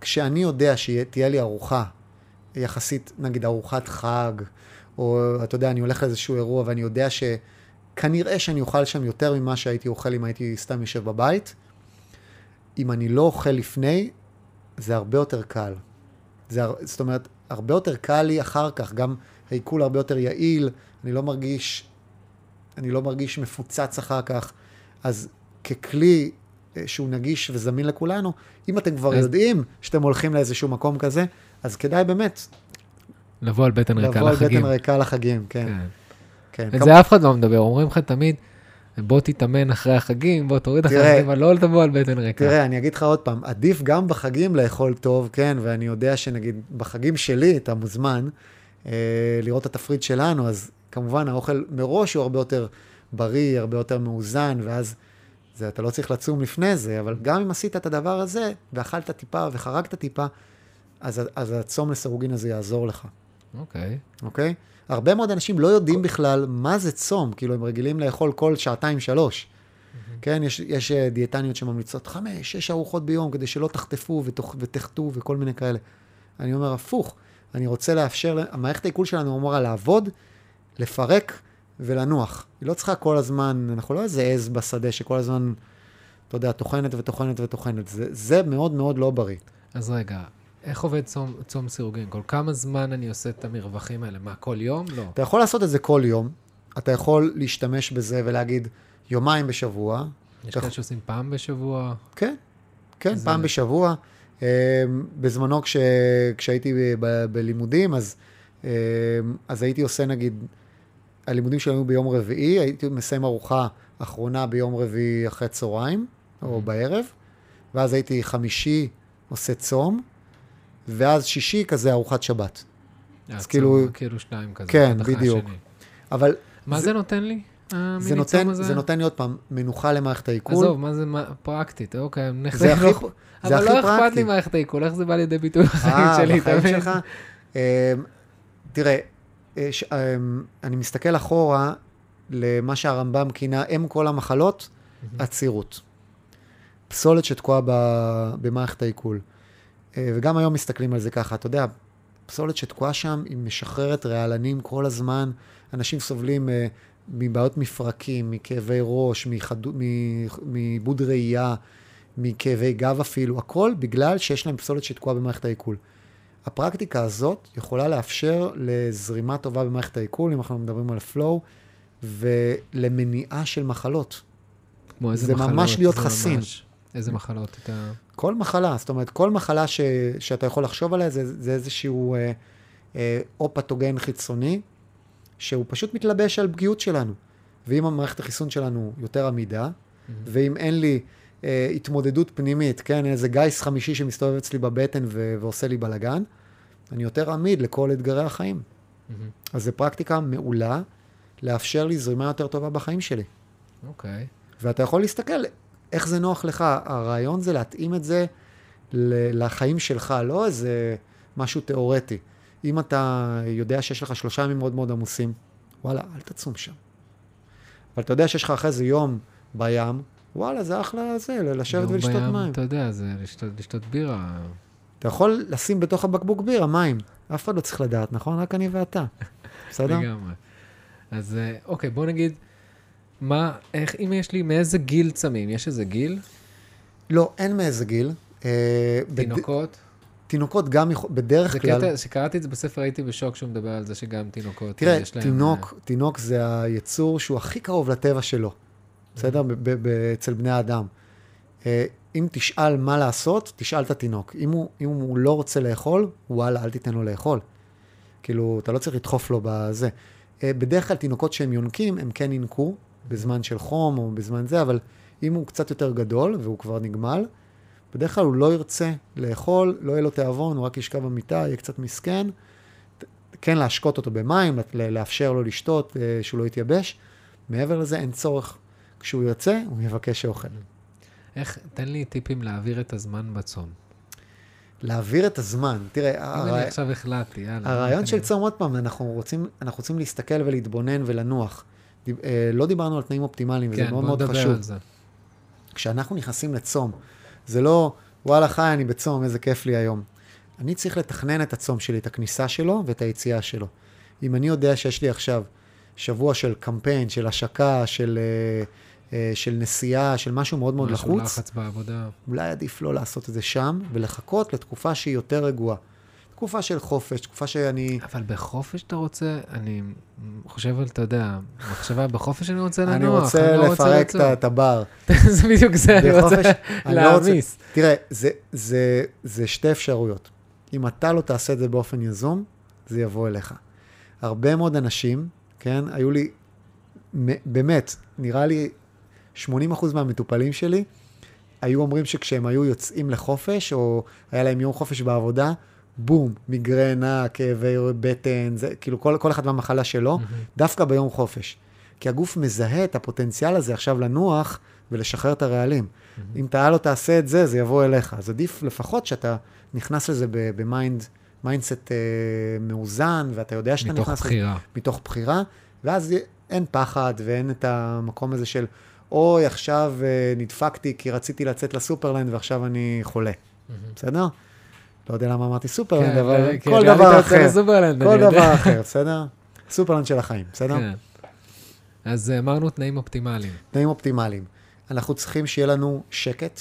כשאני יודע שתהיה לי ארוחה, יחסית, נגיד ארוחת חג, או אתה יודע, אני הולך לאיזשהו אירוע ואני יודע שכנראה שאני אוכל שם יותר ממה שהייתי אוכל אם הייתי סתם יושב בבית, אם אני לא אוכל לפני, זה הרבה יותר קל. זה, זאת אומרת, הרבה יותר קל לי אחר כך, גם העיכול הרבה יותר יעיל, אני לא מרגיש, אני לא מרגיש מפוצץ אחר כך. אז ככלי אה, שהוא נגיש וזמין לכולנו, אם אתם כבר אז- יודעים שאתם הולכים לאיזשהו מקום כזה, אז כדאי באמת לבוא על בטן ריקה לבוא על לחגים. בטן ריקה לחגים, כן. כן. כן. את זה אף אחד לא מדבר, אומרים לך תמיד, בוא תתאמן אחרי החגים, בוא תוריד אחרי החגים, אבל לא תבוא על בטן ריקה. תראה, אני אגיד לך עוד פעם, עדיף גם בחגים לאכול טוב, כן, ואני יודע שנגיד בחגים שלי, אתה מוזמן אה, לראות את התפריט שלנו, אז כמובן האוכל מראש הוא הרבה יותר בריא, הרבה יותר מאוזן, ואז זה, אתה לא צריך לצום לפני זה, אבל גם אם עשית את הדבר הזה, ואכלת טיפה וחרגת טיפה, אז, אז הצום לסירוגין הזה יעזור לך, אוקיי. אוקיי? הרבה מאוד אנשים לא יודעים בכלל מה זה צום, כאילו הם רגילים לאכול כל שעתיים, שלוש. כן, יש, יש אה, דיאטניות שממליצות חמש, שש ארוחות ביום כדי שלא תחטפו ותח, ותחטאו וכל מיני כאלה. אני אומר, הפוך, אני רוצה לאפשר, המערכת העיכול שלנו אמורה לעבוד, לפרק ולנוח. היא לא צריכה כל הזמן, אנחנו לא איזה עז בשדה שכל הזמן, אתה יודע, טוחנת וטוחנת וטוחנת. זה, זה מאוד מאוד לא בריא. אז רגע, איך עובד צום, צום סירוגין? כל כמה זמן אני עושה את המרווחים האלה? מה, כל יום? לא. אתה יכול לעשות את זה כל יום, אתה יכול להשתמש בזה ולהגיד יומיים בשבוע, יש כאלה שעושים פעם בשבוע. כן, כן, זה- פעם בשבוע. אה, בזמנו כש, כשהייתי ב, ב, בלימודים, אז, אה, אז הייתי עושה נגיד, הלימודים שלנו ביום רביעי, הייתי מסיים ארוחה אחרונה ביום רביעי אחרי צהריים, או בערב, ואז הייתי חמישי עושה צום, ואז שישי כזה ארוחת שבת. אה, צום, כאילו- כאילו שניים כזה. כן, בדיוק. השני. אבל מה זה- זה נותן לי? זה נותן, הזה? זה נותן לי עוד פעם מנוחה למערכת העיכול. עזוב, מה זה מה- פרקטית? אוקיי, נלך זה הכי, לא- זה אבל לא אכפת פרקטי. לי מערכת העיכול, איך זה בא לידי ביטוי בחיים אה, שלי, אתה מבין? שלך? אמ, תראה, אה, ש- אמ, אני מסתכל אחורה למה שהרמב"ם כינה אם כל המחלות, עצירות. פסולת שתקועה במערכת העיכול. אה, וגם היום מסתכלים על זה ככה, אתה יודע, פסולת שתקועה שם, היא משחררת רעלנים כל הזמן. אנשים סובלים אה, מבעיות מפרקים, מכאבי ראש, מעיבוד ראייה, מכאבי גב אפילו, הכל בגלל שיש להם פסולת שתקועה במערכת העיכול. הפרקטיקה הזאת יכולה לאפשר לזרימה טובה במערכת העיכול, אם אנחנו מדברים על flow, ולמניעה של מחלות. כמו איזה זה מחלות, ממש להיות זה חסין. ממש- איזה מחלות אתה... כל מחלה, זאת אומרת, כל מחלה ש, שאתה יכול לחשוב עליה זה, זה איזשהו אה, אה, או פתוגן חיצוני, שהוא פשוט מתלבש על פגיעות שלנו. ואם המערכת החיסון שלנו יותר עמידה, ואם אין לי אה, התמודדות פנימית, כן, איזה גיס חמישי שמסתובב אצלי בבטן ו- ועושה לי בלאגן, אני יותר עמיד לכל אתגרי החיים. מהמם. אז זו פרקטיקה מעולה לאפשר לי זרימה יותר טובה בחיים שלי. אוקיי. ואתה יכול להסתכל איך זה נוח לך. הרעיון זה להתאים את זה לחיים שלך, לא איזה משהו תיאורטי. אם אתה יודע שיש לך שלושה ימים מאוד מאוד עמוסים, וואלה, אל תצום שם. אבל אתה יודע שיש לך אחרי זה יום בים, וואלה, זה אחלה זה, לשבת ולשתות בים, מים. אתה יודע, זה לשתות, לשתות בירה. אתה יכול לשים בתוך הבקבוק בירה מים. אף אחד לא צריך לדעת, נכון? רק אני ואתה. (laughs) בסדר? לגמרי. אז אה, אוקיי, בוא נגיד, מה, איך, אם יש לי, מאיזה גיל צמים? יש איזה גיל? לא, אין מאיזה גיל. אה, בד- תינוקות? תינוקות גם, יכול- בדרך זה כלל... קטע, כשקראתי את זה בספר הייתי בשוק שהוא מדבר על זה שגם תינוקות, תראה, יש להם... תינוק, תינוק זה היצור שהוא הכי קרוב לטבע שלו, בסדר? ב- אצל בני האדם. אה, אם תשאל מה לעשות, תשאל את התינוק. אם הוא, אם הוא לא רוצה לאכול, וואלה, אל תיתן לו לאכול. כאילו, אתה לא צריך לדחוף לו בזה. אה, בדרך כלל תינוקות שהם יונקים, הם כן ינקו בזמן של חום או בזמן זה, אבל אם הוא קצת יותר גדול והוא כבר נגמל, בדרך כלל הוא לא ירצה לאכול, לא יהיה לו תיאבון, הוא רק ישכב במיטה, יהיה קצת מסכן. כן להשקות אותו במים, לאפשר לו לשתות, אה, שהוא לא יתייבש. מעבר לזה אין צורך. כשהוא יוצא, הוא יבקש שאוכל. איך, תן לי טיפים להעביר את הזמן בצום. להעביר את הזמן. תראה, אם הרעי- אני עכשיו החלטתי, יאללה. הרעיון של צום, עוד פעם, אנחנו רוצים, אנחנו רוצים להסתכל ולהתבונן ולנוח. דיב- אה, לא דיברנו על תנאים אופטימליים, וזה כן, מאוד בוא מאוד נדבר חשוב. על זה. כשאנחנו נכנסים לצום, זה לא, וואלה חי, אני בצום, איזה כיף לי היום. אני צריך לתכנן את הצום שלי, את הכניסה שלו ואת היציאה שלו. אם אני יודע שיש לי עכשיו שבוע של קמפיין, של השקה, של, אה, אה, של נסיעה, של משהו מאוד מאוד משהו לחוץ, לחץ בעבודה. אולי עדיף לא לעשות את זה שם, ולחכות לתקופה שהיא יותר רגועה. תקופה של חופש, תקופה שאני... אבל בחופש אתה רוצה, אני חושב על, אתה יודע, מחשבה, בחופש אני רוצה לנוח. אני רוצה לא לפרק. ה- את הבר. (laughs) זה בדיוק זה, אני רוצה אני לא רוצה- להעמיס. תראה, זה, זה, זה שתי אפשרויות. אם אתה לא תעשה את זה באופן יזום, זה יבוא אליך. הרבה מאוד אנשים, כן, היו לי, באמת, נראה לי 80% מהמטופלים שלי, היו אומרים שכשהם היו יוצאים לחופש, או היה להם יום חופש בעבודה, בום, מיגרנה, כאבי בטן, זה כאילו כל, כל אחד מהמחלה שלו, דווקא ביום חופש. כי הגוף מזהה את הפוטנציאל הזה עכשיו לנוח ולשחרר את הרעלים. אם אתה לא תעשה את זה, זה יבוא אליך. אז עדיף לפחות שאתה נכנס לזה ב-mind, mindset אה, מאוזן, ואתה יודע שאתה מתוך נכנס... לזה- בחירה. מתוך בחירה, ואז אין פחד ואין את המקום הזה של, אוי, עכשיו אה, נדפקתי כי רציתי לצאת לסופרלנד ועכשיו אני חולה. בסדר? לא יודע למה אמרתי סופרלנד, כן, אבל כן, כל גם דבר אחר. כל. דבר אחר, בסדר? סופרלנד של החיים, בסדר? כן. אז אה, אמרנו תנאים אופטימליים. תנאים אופטימליים. אנחנו צריכים שיהיה לנו שקט.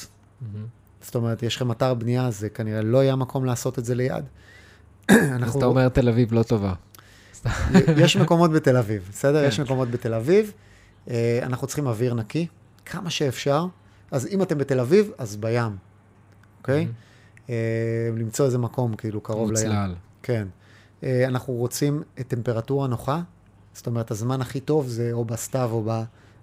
זאת אומרת, יש לכם אתר בנייה, זה כנראה לא יהיה מקום לעשות את זה ליד. אז אתה אומר תל אביב לא טובה. יש מקומות בתל אביב, בסדר? כן. יש מקומות בתל אביב. אה, אנחנו צריכים אוויר נקי, כמה שאפשר. אז אם אתם בתל אביב, אז בים, אוקיי? אה, למצוא איזה מקום, כאילו, קרוב לים. מוצלל. כן. אה, אנחנו רוצים טמפרטורה נוחה, זאת אומרת, הזמן הכי טוב זה או בסתיו או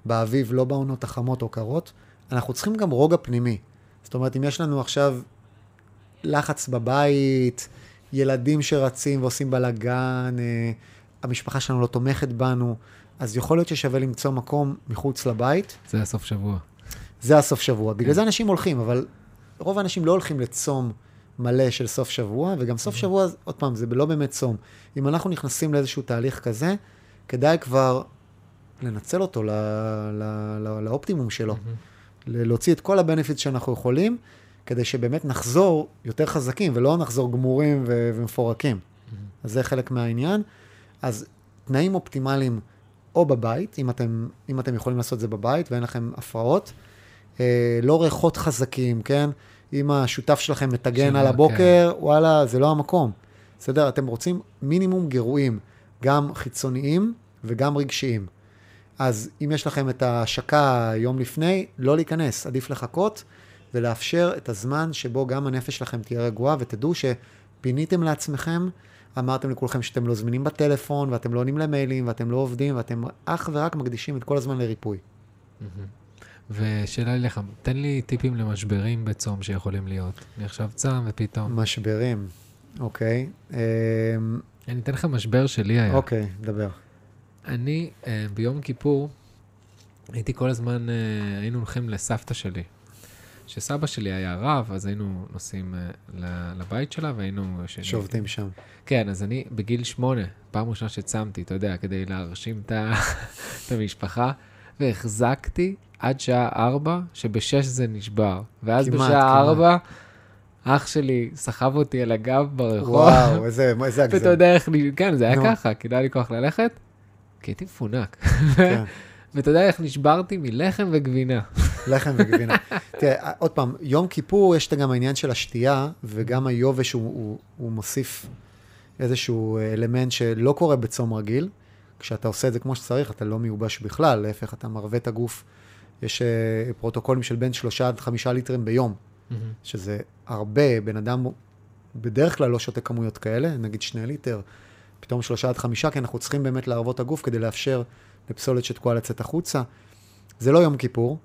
באביב, לא בעונות החמות או קרות. אנחנו צריכים גם רוגע פנימי. זאת אומרת, אם יש לנו עכשיו לחץ בבית, ילדים שרצים ועושים בלאגן, אה, המשפחה שלנו לא תומכת בנו, אז יכול להיות ששווה למצוא מקום מחוץ לבית. זה הסוף שבוע. זה הסוף שבוע. בגלל זה אנשים הולכים, אבל רוב האנשים לא הולכים לצום מלא של סוף שבוע, וגם סוף שבוע, עוד פעם, זה לא באמת צום. אם אנחנו נכנסים לאיזשהו תהליך כזה, כדאי כבר לנצל אותו לאופטימום שלו. ל- להוציא את כל הבנפיט שאנחנו יכולים, כדי שבאמת נחזור יותר חזקים, ולא נחזור גמורים ו- ומפורקים. אז זה חלק מהעניין. אז תנאים אופטימליים או בבית, אם אתם, אם אתם יכולים לעשות את זה בבית ואין לכם הפרעות. אה, לא ריחות חזקים, כן? אם השותף שלכם מטגן על הבוקר, כן. וואלה, זה לא המקום. בסדר? אתם רוצים מינימום גירויים, גם חיצוניים וגם רגשיים. אז אם יש לכם את ההשקה יום לפני, לא להיכנס, עדיף לחכות ולאפשר את הזמן שבו גם הנפש שלכם תהיה רגועה, ותדעו שפיניתם לעצמכם, אמרתם לכולכם שאתם לא זמינים בטלפון, ואתם לא עונים למיילים, ואתם לא עובדים, ואתם אך ורק מקדישים את כל הזמן לריפוי. ושאלה לי לך, תן לי טיפים למשברים בצום שיכולים להיות. אני עכשיו צם ופתאום... משברים, אוקיי. אמ, אני אתן לך משבר שלי היה. אוקיי, דבר. אני אה, ביום כיפור הייתי כל הזמן, אה, היינו הולכים לסבתא שלי. כשסבא שלי היה רב, אז היינו נוסעים אה, לבית שלה והיינו... ישנים. שובתים שם. כן, אז אני בגיל שמונה, פעם ראשונה שצמתי, אתה יודע, כדי להרשים. את (laughs) המשפחה, והחזקתי עד שעה 4, שבשש זה נשבר. ואז כמעט, בשעה כמעט. 4, אח שלי סחב אותי על הגב ברחוב. וואו, איזה (laughs) איזה ואתה הגזם. יודע איך, כן, זה היה נו. ככה, כי לא היה לי כוח ללכת, כי הייתי מפונק. כן. (laughs) ואתה יודע איך נשברתי מלחם וגבינה. (laughs) לחם וגבינה. תראה, עוד פעם, יום כיפור יש את גם העניין של השתייה, וגם היובש הוא, הוא, הוא מוסיף איזשהו אלמנט שלא קורה בצום רגיל. כשאתה עושה את זה כמו שצריך, אתה לא מיובש בכלל, להפך, אתה מרווה את הגוף. יש אה, פרוטוקולים של בין שלושה עד חמישה ליטרים ביום, שזה הרבה, בן אדם בדרך כלל לא שותה כמויות כאלה, נגיד שני ליטר, פתאום שלושה עד חמישה, כי אנחנו צריכים באמת להרוות את הגוף כדי לאפשר לפסולת שתקועה לצאת החוצה. זה לא יום כיפור,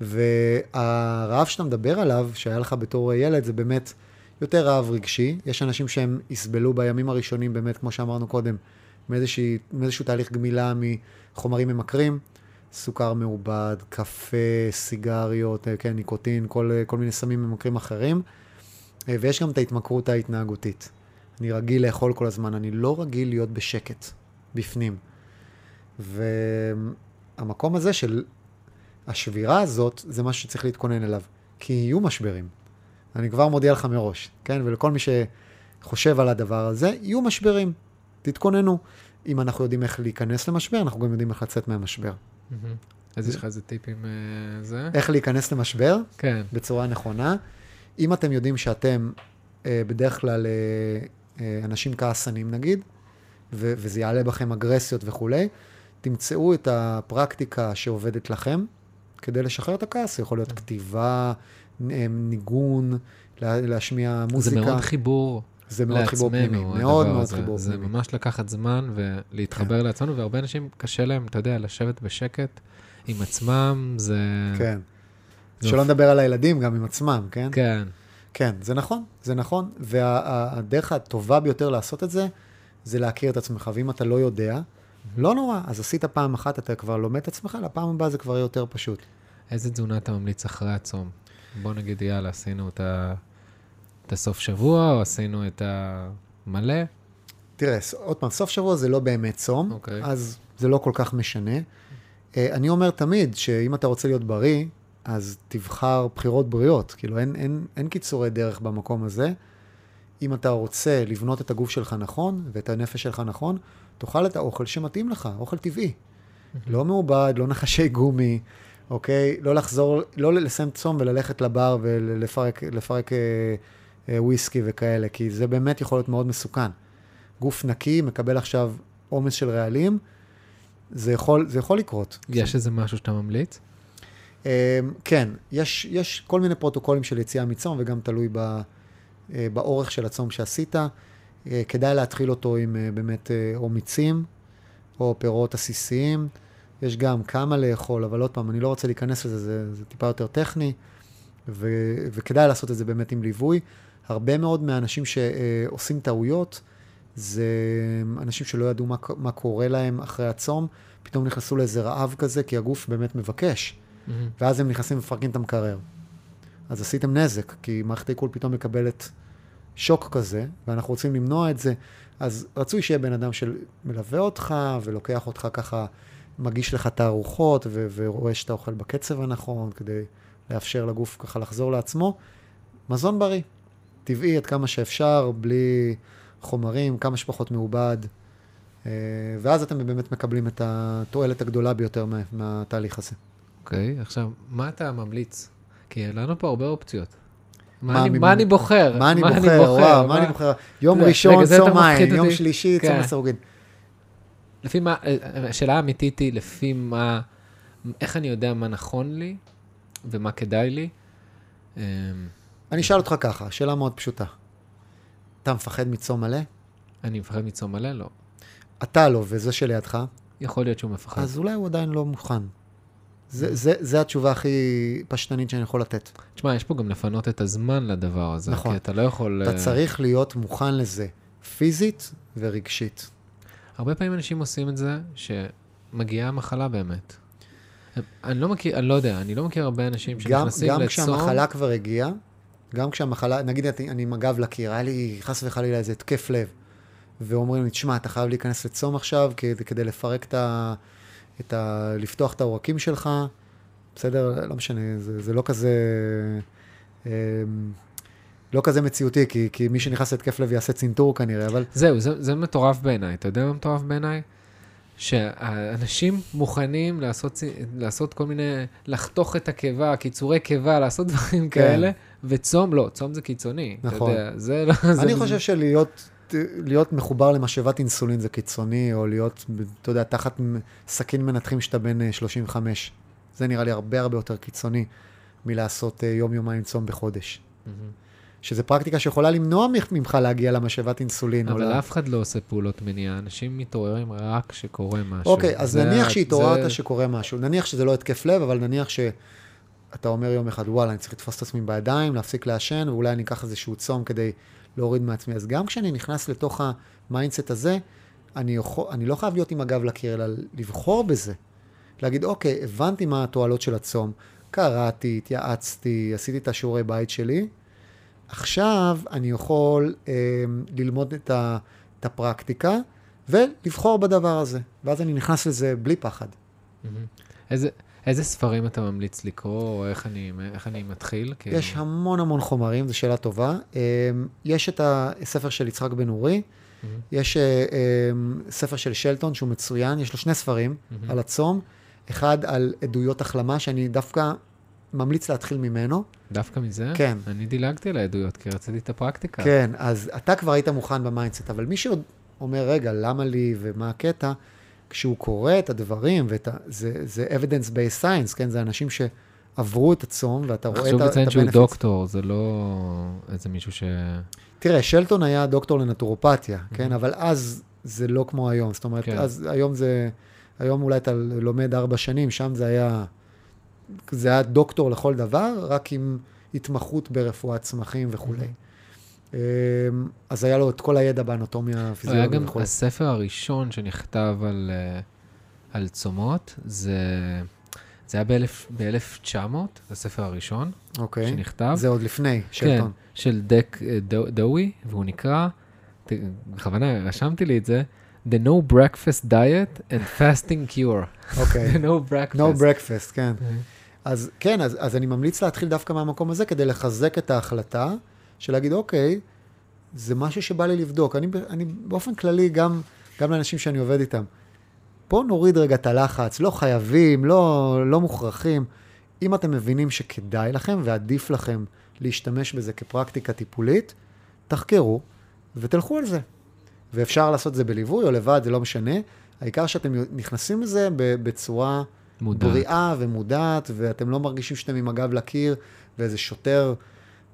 והרעב שאתה מדבר עליו, שהיה לך בתור ילד, זה באמת יותר רעב רגשי. יש אנשים שהם יסבלו בימים הראשונים, באמת, כמו שאמרנו קודם, מאיזושהי, מאיזשהו תהליך גמילה מחומרים ממכרים, סוכר מעובד, קפה, סיגריות, אה, כן, ניקוטין, כל, אה, כל מיני סמים ממכרים אחרים. אה, ויש גם את ההתמכרות ההתנהגותית. אני רגיל לאכול כל הזמן, אני לא רגיל להיות בשקט, בפנים. והמקום הזה של השבירה הזאת, זה משהו שצריך להתכונן אליו. כי יהיו משברים. אני כבר מודיע לך מראש, כן? ולכל מי שחושב על הדבר הזה, יהיו משברים. תתכוננו. אם אנחנו יודעים איך להיכנס למשבר, אנחנו גם יודעים איך לצאת מהמשבר. אז יש לך איזה טיפים אה, זה? איך להיכנס למשבר? כן. בצורה נכונה. אם אתם יודעים שאתם אה, בדרך כלל אה, אנשים כעסנים נגיד, ו- וזה יעלה בכם אגרסיות וכולי, תמצאו את הפרקטיקה שעובדת לכם כדי לשחרר את הכעס. זה יכול להיות כתיבה, אה, ניגון, לה- להשמיע מוזיקה. זה מאוד חיבור זה מאוד חיבור פנימי. לעצמנו, מאוד מאוד הזה. חיבור זה פנימי. כן. ממש לקחת זמן ולהתחבר לעצמנו, והרבה אנשים קשה להם, אתה יודע, לשבת בשקט עם עצמם, זה... כן. זה שלא נדבר על הילדים, גם עם עצמם, כן? כן. כן, זה נכון, זה נכון, והדרך הטובה ביותר לעשות את זה, זה להכיר את עצמך, ואם אתה לא יודע, לא נורא, אז עשית פעם אחת, אתה כבר לומד את עצמך, לפעם הבאה זה כבר יותר פשוט. איזה תזונה אתה ממליץ אחרי הצום? בוא נגיד, יאללה, עשינו את ה... את הסוף שבוע, או עשינו את המלא? תראה, עוד פעם, סוף שבוע זה לא באמת צום, אוקיי. אז זה לא כל כך משנה. אה, אני אומר תמיד שאם אתה רוצה להיות בריא, אז תבחר בחירות בריאות. כאילו, אין, אין, אין קיצורי דרך במקום הזה. אם אתה רוצה לבנות את הגוף שלך נכון ואת הנפש שלך נכון, תאכל את האוכל שמתאים לך, אוכל טבעי. לא מעובד, לא נחשי גומי, אוקיי? לא לחזור, לא לסיים צום וללכת לבר ולפרק לפרק, אה, וויסקי וכאלה, כי זה באמת יכול להיות מאוד מסוכן. גוף נקי מקבל עכשיו עומס של רעלים, זה יכול, זה יכול לקרות. יש איזה משהו שאתה ממליץ? אה, כן, יש, יש כל מיני פרוטוקולים של יציאה מצום, וגם תלוי ב, אה, באורך של הצום שעשית. אה, כדאי להתחיל אותו עם אה, באמת אה, או מיצים, או פירות עסיסיים. יש גם כמה לאכול, אבל עוד פעם, אני לא רוצה להיכנס לזה, זה, זה טיפה יותר טכני, ו, וכדאי לעשות את זה באמת עם ליווי. הרבה מאוד מהאנשים שעושים טעויות, זה אנשים שלא ידעו מה, מה קורה להם אחרי הצום, פתאום נכנסו לאיזה רעב כזה, כי הגוף באמת מבקש. ואז הם נכנסים ומפרקים את המקרר. אז עשיתם נזק, כי מערכת העיכול פתאום מקבלת שוק כזה, ואנחנו רוצים למנוע את זה. אז רצוי שיהיה בן אדם שמלווה אותך ולוקח אותך ככה, מגיש לך את הארוחות ו- ורואה שאתה אוכל בקצב הנכון, כדי לאפשר לגוף ככה לחזור לעצמו. מזון בריא, טבעי עד כמה שאפשר, בלי חומרים, כמה שפחות מעובד. אה, ואז אתם באמת מקבלים את התועלת הגדולה ביותר מה- מהתהליך הזה. אוקיי, עכשיו, מה אתה ממליץ? כי לנו פה הרבה אופציות. מה, מה אני, מ- מה אני בוחר? מה אני בוחר, וואו, מה אני בוחר? יום ראשון, צום מים, יום. שלישי, צום כן. לסרוגין. לפי מה, אה, השאלה האמיתית היא, לפי מה, איך אני יודע מה נכון לי ומה כדאי לי? אני אשאל אותך ככה, שאלה מאוד פשוטה. אתה מפחד מצום מלא? אני מפחד מצום מלא? לא. אתה לא, וזה שלידך, יכול להיות שהוא מפחד. אז אולי הוא עדיין לא מוכן. זה, זה, זה התשובה הכי פשטנית שאני יכול לתת. תשמע, יש פה גם לפנות את הזמן לדבר הזה. נכון. כי אתה לא יכול... אתה אה, צריך להיות מוכן לזה, פיזית ורגשית. הרבה פעמים אנשים עושים את זה, שמגיעה המחלה באמת. אני לא מכיר, אני לא יודע, אני לא מכיר הרבה אנשים גם, שנכנסים גם לצום. כשהמחלה כבר הגיעה, גם כשהמחלה, נגיד אני עם הגב לקיר, היה לי חס וחלילה איזה התקף לב, ואומרים לי, תשמע, אתה חייב להיכנס לצום עכשיו כדי, כדי לפרק את ה... את ה... לפתוח את העורקים שלך, בסדר? לא משנה, זה, זה לא כזה... אמ, לא כזה מציאותי, כי, כי מי שנכנס להתקף לב יעשה צנתור כנראה, אבל... זהו, זה, זה מטורף בעיניי. אתה יודע מה מטורף בעיניי? שאנשים מוכנים לעשות, לעשות כל מיני, לחתוך את הקיבה, קיצורי קיבה, לעשות (laughs) דברים כן. כאלה, וצום, לא, צום זה קיצוני. נכון. אתה יודע, זה לא... (laughs) זה, אני זה, חושב שלהיות להיות מחובר למשאבת אינסולין זה קיצוני, או להיות, אתה יודע, תחת סכין מנתחים שאתה בן אה, 35. זה נראה לי הרבה הרבה יותר קיצוני מלעשות אה, יום-יומיים צום בחודש. מהמם. שזה פרקטיקה שיכולה למנוע ממך- להגיע למשאבת אינסולין. אבל אף אחד לא עושה פעולות מניעה, אנשים מתעוררים רק כשקורה משהו. אוקיי, אז זה נניח שהתעוררת זה- שקורה משהו. נניח שזה לא התקף לב, אבל נניח שאתה אומר יום אחד, וואלה, אני צריך לתפוס את עצמי בידיים, להפסיק לעשן, ואולי אני אקח איזשהו צום כדי להוריד מעצמי. אז גם כשאני נכנס לתוך ה-mindset הזה, אני, יכול, אני לא חייב להיות עם הגב לקיר, אלא לבחור בזה. להגיד, אוקיי, הבנתי מה התועלות של הצום, קראתי, התייעצתי, עשיתי את השיעורי בית שלי, עכשיו אני יכול אה, ללמוד את, ה, את הפרקטיקה ולבחור בדבר הזה. ואז אני נכנס לזה בלי פחד. מהמם. איזה, איזה ספרים אתה ממליץ לקרוא, או איך אני, איך אני מתחיל? כאילו? יש המון המון חומרים, זו שאלה טובה. אה, יש את הספר של יצחק בן אורי, מהמם. יש אה, ספר של שלטון שהוא מצוין, יש לו שני ספרים מהמם. על הצום, אחד על עדויות החלמה, שאני דווקא ממליץ להתחיל ממנו. דווקא מזה? כן. אני דילגתי על העדויות, כי רציתי את הפרקטיקה. כן, אז אתה כבר היית מוכן ב-mindset, אבל מי שעוד אומר, רגע, למה לי ומה הקטע, כשהוא קורא את הדברים, ואת ה... זה, זה evidence-based science, כן? זה אנשים שעברו את הצום, ואתה רואה את ה- חשוב לציין שהוא. דוקטור, זה לא איזה מישהו ש... תראה, שלטון היה דוקטור לנטורופתיה, כן? אבל אז זה לא כמו היום. זאת אומרת, כן. אז היום זה... היום אולי אתה לומד ארבע שנים, שם זה היה... זה היה דוקטור לכל דבר, רק עם התמחות ברפואת צמחים וכולי. אמ, אז היה לו את כל הידע באנטומיה היה הפיזיולוגית גם וכולי. הספר הראשון שנכתב על, אה, על צומות, זה, זה היה ב-1900, הספר הראשון אוקיי. שנכתב. זה עוד לפני, כן, שלטון. של דק אה, דואי, והוא נקרא, בכוונה רשמתי לי את זה, The No Breakfast Diet and Fasting Cure. אוקיי. (laughs) The No Breakfast. No breakfast, כן. אה, אז כן, אז, אז אני ממליץ להתחיל דווקא מהמקום הזה כדי לחזק את ההחלטה של להגיד, אוקיי, זה משהו שבא לי לבדוק. אני, אני באופן כללי, גם, גם לאנשים שאני עובד איתם, בואו נוריד רגע את הלחץ, לא חייבים, לא, לא מוכרחים. אם אתם מבינים שכדאי לכם ועדיף לכם להשתמש בזה כפרקטיקה טיפולית, תחקרו ותלכו על זה. ואפשר לעשות את זה בליווי או לבד, זה לא משנה. העיקר שאתם נכנסים לזה בצורה מודע. בריאה ומודעת, ואתם לא מרגישים שאתם עם הגב לקיר, ואיזה שוטר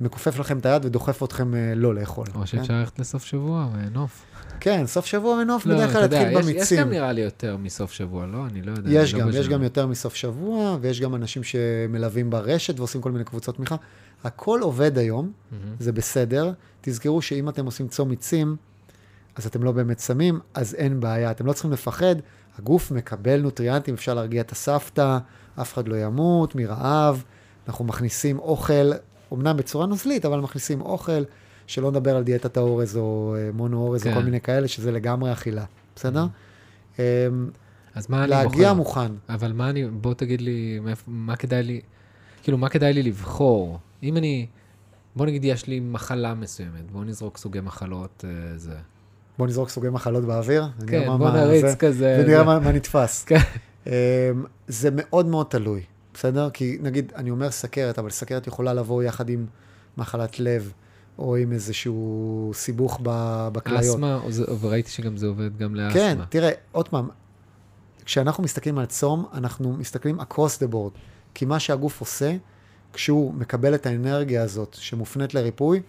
מכופף לכם את היד ודוחף אתכם אה, לא לאכול. או כן? שאפשר ללכת לסוף שבוע ונוף. כן, סוף שבוע ונוף לא, בדרך כלל יודע, יתחיל יש- יש במיצים. גם נראה לי יותר מסוף שבוע, לא? אני לא יודע. יש לא גם, יש בז'אנר. גם יותר מסוף שבוע, ויש גם אנשים שמלווים ברשת ועושים כל מיני קבוצות תמיכה. הכל עובד היום, מהמם. זה בסדר. תזכרו שאם אתם עושים צום מיצים, אז אתם לא באמת סמים, אז אין בעיה. אתם לא צריכים לפחד, הגוף מקבל נוטריאנטים, אפשר להרגיע את הסבתא, אף אחד לא ימות מרעב. אנחנו מכניסים אוכל, אמנם בצורה נוזלית, אבל מכניסים אוכל, שלא נדבר על דיאטת האורז או אה, מונו אורז כן. או כל מיני כאלה, שזה לגמרי אכילה, בסדר? אמ, אז מה אני להגיע בוחר? מוכן. אבל מה אני, בוא תגיד לי, מאיפה- מה כדאי לי, כאילו, מה כדאי לי לבחור? אם אני, בוא נגיד יש לי מחלה מסוימת, בוא נזרוק סוגי מחלות, אה, זה. בוא נזרוק סוגי מחלות באוויר. כן, בוא נריץ זה, כזה. ונראה. מה מה נתפס. כן. אמ, זה מאוד מאוד תלוי, בסדר? כי נגיד, אני אומר סכרת, אבל סכרת יכולה לבוא יחד עם מחלת לב, או עם איזשהו סיבוך בכליות. אסתמה, וראיתי שגם זה עובד גם לאסתמה. כן, תראה, עוד פעם, כשאנחנו מסתכלים על צום, אנחנו מסתכלים across the board. כי מה שהגוף עושה, כשהוא מקבל את האנרגיה הזאת שמופנית לריפוי,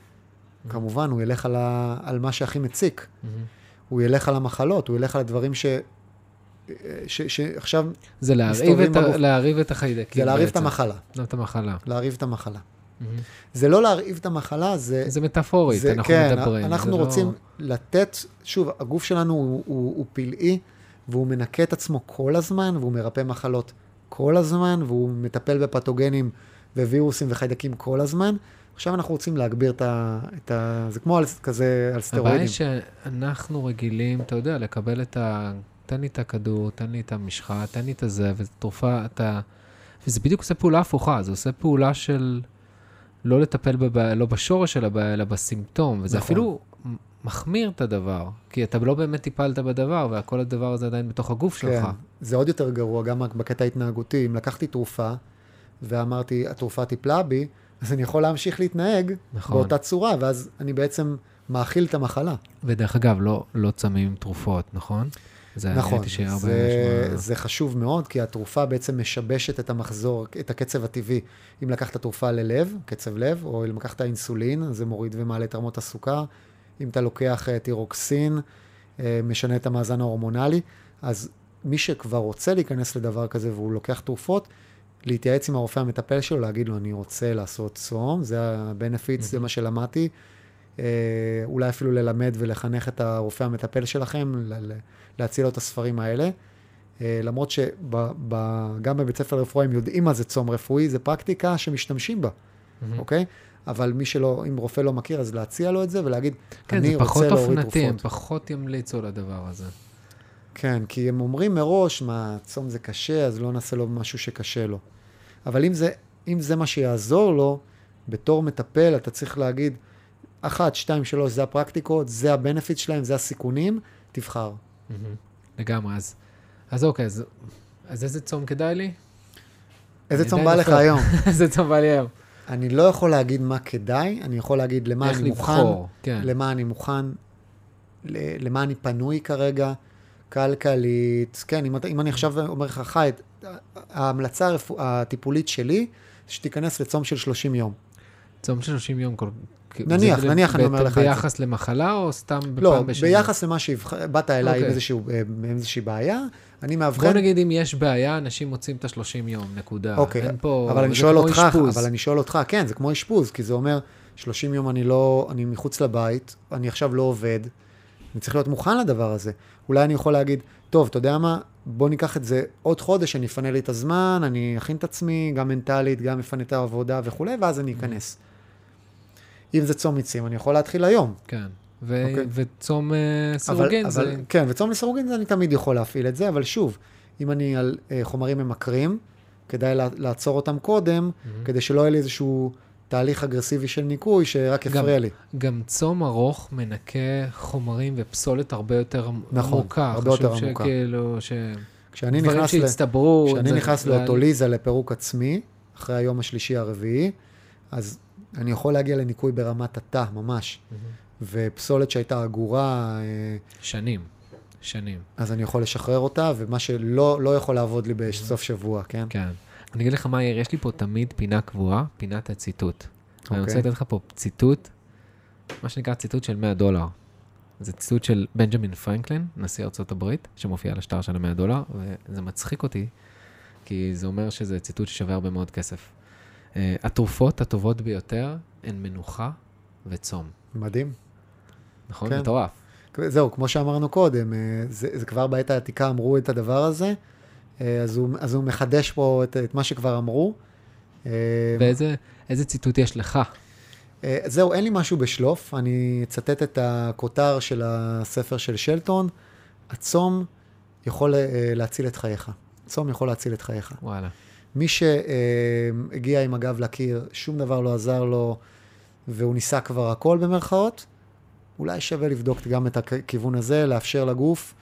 כמובן, הוא ילך על, ה, על מה שהכי מציק. מהמם. הוא ילך על המחלות, הוא ילך על הדברים ש... ש- שעכשיו זה להרעיב את בגוף. להרעיב את החיידקים. זה להרעיב את. המחלה. לא את המחלה. להרעיב את המחלה. מהמם. זה לא להרעיב את המחלה, זה... זה מטאפורית, זה, אנחנו כן, מדברים. אנחנו לא- רוצים לתת, שוב, הגוף שלנו הוא, הוא, הוא פלאי, והוא מנקה את עצמו כל הזמן, והוא מרפא מחלות כל הזמן, והוא מטפל בפתוגנים ווירוסים וחיידקים כל הזמן. עכשיו אנחנו רוצים להגביר את ה... את ה זה כמו על, כזה על סטרואידים. הבעיה שאנחנו רגילים, אתה יודע, לקבל את ה... תן לי את הכדור, תן לי את המשחה, תן לי את הזה, וזו תרופה, אתה... וזה בדיוק עושה פעולה הפוכה, זה עושה פעולה של לא לטפל בבעיה, לא בשורש של הבעיה, אלא בסימפטום, וזה נכון. אפילו מחמיר את הדבר, כי אתה לא באמת טיפלת בדבר, וכל הדבר הזה עדיין בתוך הגוף כן, שלך. זה עוד יותר גרוע, גם בקטע ההתנהגותי. אם לקחתי תרופה ואמרתי, התרופה טיפלה בי, אז אני יכול להמשיך להתנהג נכון. באותה צורה, ואז אני בעצם מאכיל את המחלה. ודרך אגב, לא, לא צמים תרופות, נכון? זה נכון, זה, נשמע- זה חשוב מאוד, כי התרופה בעצם משבשת את המחזור, את הקצב הטבעי. אם לקחת תרופה ללב, קצב לב, או אם לקחת אינסולין, זה מוריד ומעלה את רמות הסוכר. אם אתה לוקח אה, טירוקסין, אה, משנה את המאזן ההורמונלי, אז מי שכבר רוצה להיכנס לדבר כזה והוא לוקח תרופות, להתייעץ עם הרופא המטפל שלו, להגיד לו, אני רוצה לעשות צום, זה ה-benefits, זה מה שלמדתי. אה, אולי אפילו ללמד ולחנך את הרופא המטפל שלכם, להציע לו את הספרים האלה. אה, למרות שגם בבית ספר לרפואה הם יודעים מה זה צום רפואי, זה פרקטיקה שמשתמשים בה. אוקיי? אבל מי שלא, אם רופא לא מכיר, אז להציע לו את זה ולהגיד, כן, אני זה פחות רוצה להוריד אופנתי, הם תרופות. פחות ימליצו על הדבר הזה. כן, כי הם אומרים מראש, מה, צום זה קשה, אז לא נעשה לו משהו שקשה לו. אבל אם זה, אם זה מה שיעזור לו, בתור מטפל, אתה צריך להגיד, אחת, שתיים, שלוש, זה הפרקטיקות, זה הבנפיט שלהם, זה הסיכונים, תבחר. מהמם. לגמרי, אז, אז אוקיי, אז, אז איזה צום כדאי לי? איזה צום בא לך. היום? (laughs) איזה צום בא לי היום? אני לא יכול להגיד מה כדאי, אני יכול להגיד למה אני מוכן, לבחור, כן. למה אני מוכן, למה אני פנוי כרגע, כלכלית, כן, אם, אם אני עכשיו אומר לך, חי, ההמלצה הטיפולית שלי, שתיכנס לצום של 30 יום. צום של 30 יום כל... נניח, נניח אני אומר לך את זה. ביחס למחלה או סתם בפעם לא, בשנה? ביחס למה שבאת אליי עם אוקיי. אה, עם איזושהי בעיה, אני בוא מאבחן, נגיד אם יש בעיה, אנשים מוצאים את ה-30 יום, נקודה. אוקיי, אין פה... אבל אני שואל אותך. אבל אני שואל אותך, כן, זה כמו אשפוז, כי זה אומר, 30 יום אני לא, אני מחוץ לבית, אני עכשיו לא עובד, אני צריך להיות מוכן לדבר הזה. אולי אני יכול להגיד, טוב, אתה יודע מה, בוא ניקח את זה עוד חודש, אני אפנה לי את הזמן, אני אכין את עצמי, גם מנטלית, גם אפנה את העבודה וכולי, ואז אני אכנס. אם זה צום מיצים, אני יכול להתחיל היום. כן. ו- אוקיי. וצום אבל, סירוגין זה... אבל, כן, וצום לסירוגין זה אני תמיד יכול להפעיל את זה, אבל שוב, אם אני על אה, חומרים ממכרים, כדאי לע- לעצור אותם קודם, מהמם. כדי שלא יהיה לי איזשהו תהליך אגרסיבי של ניקוי שרק יפריע לי. גם צום ארוך מנקה חומרים ופסולת הרבה יותר נכון, עמוקה. הרבה יותר עמוקה. שכאילו, ש... כשאני נכנס, ל... שהצטברו... כשאני זה- נכנס זה- לאוטוליזה לפירוק עצמי, אחרי היום השלישי הרביעי, אז אני יכול להגיע לניקוי ברמת התא, ממש. מהמם. ופסולת שהייתה אגורה, אה, שנים. שנים. אז אני יכול לשחרר אותה, ומה שלא לא יכול לעבוד לי בסוף שבוע, כן? כן. אני אגיד לך מה, יאיר, יש לי פה תמיד פינה קבועה, פינת הציטוט. אני רוצה אוקיי. לתת לך פה ציטוט, מה שנקרא ציטוט של 100 דולר. זה ציטוט של בנג'מין פרנקלין, נשיא ארצות הברית, שמופיע על השטר של ה-100 דולר, וזה מצחיק אותי, כי זה אומר שזה ציטוט ששווה הרבה מאוד כסף. Uh, התרופות הטובות ביותר הן מנוחה וצום. מדהים. נכון? כן. מטורף. זהו, כמו שאמרנו קודם, אה, זה, זה כבר בעת העתיקה אמרו את הדבר הזה, אז הוא, אז הוא מחדש פה את, את מה שכבר אמרו. אה, ואיזה איזה ציטוט יש לך? אה, זהו, אין לי משהו בשלוף, אני אצטט את הכותר של הספר של שלטון, הצום יכול אה, להציל את חייך. צום יכול להציל את חייך. וואלה. מי שהגיע עם הגב לקיר, שום דבר לא עזר לו, והוא ניסה כבר הכל במרכאות, אולי שווה לבדוק גם את הכיוון הזה, לאפשר לגוף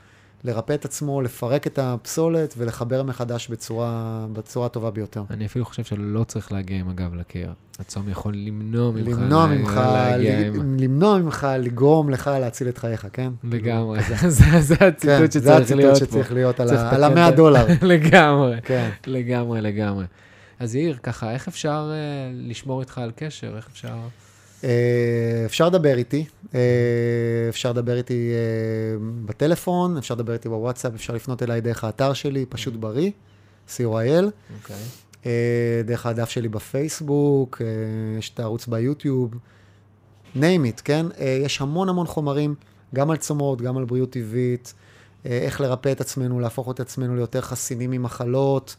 לרפא את עצמו, לפרק את הפסולת ולחבר מחדש בצורה, בצורה הטובה ביותר. אני אפילו חושב שלא צריך להגיע עם הגב לקיר. הצום יכול למנוע ממך... למנוע לה- ממך, להגיע ל- עם... למנוע ממך, לגרום לך להציל את חייך, כן? לגמרי. (laughs) (laughs) זה זה כן, הציטוט זה שצריך הציטוט להיות פה. שצריך להיות על על המאה דולר. (laughs) לגמרי, כן. לגמרי, לגמרי. אז יאיר, ככה, איך אפשר אה, לשמור איתך על קשר? איך אפשר... אה, אפשר לדבר איתי, אה, אפשר לדבר איתי אה, בטלפון, אפשר לדבר איתי בוואטסאפ, אפשר לפנות אליי דרך האתר שלי, פשוט בריא, co.il, אוקיי. אה, דרך הדף שלי בפייסבוק, יש את הערוץ ביוטיוב, name it, כן? יש המון המון חומרים, גם על צומות, גם על בריאות טבעית, איך לרפא את עצמנו, להפוך את עצמנו ליותר חסינים ממחלות,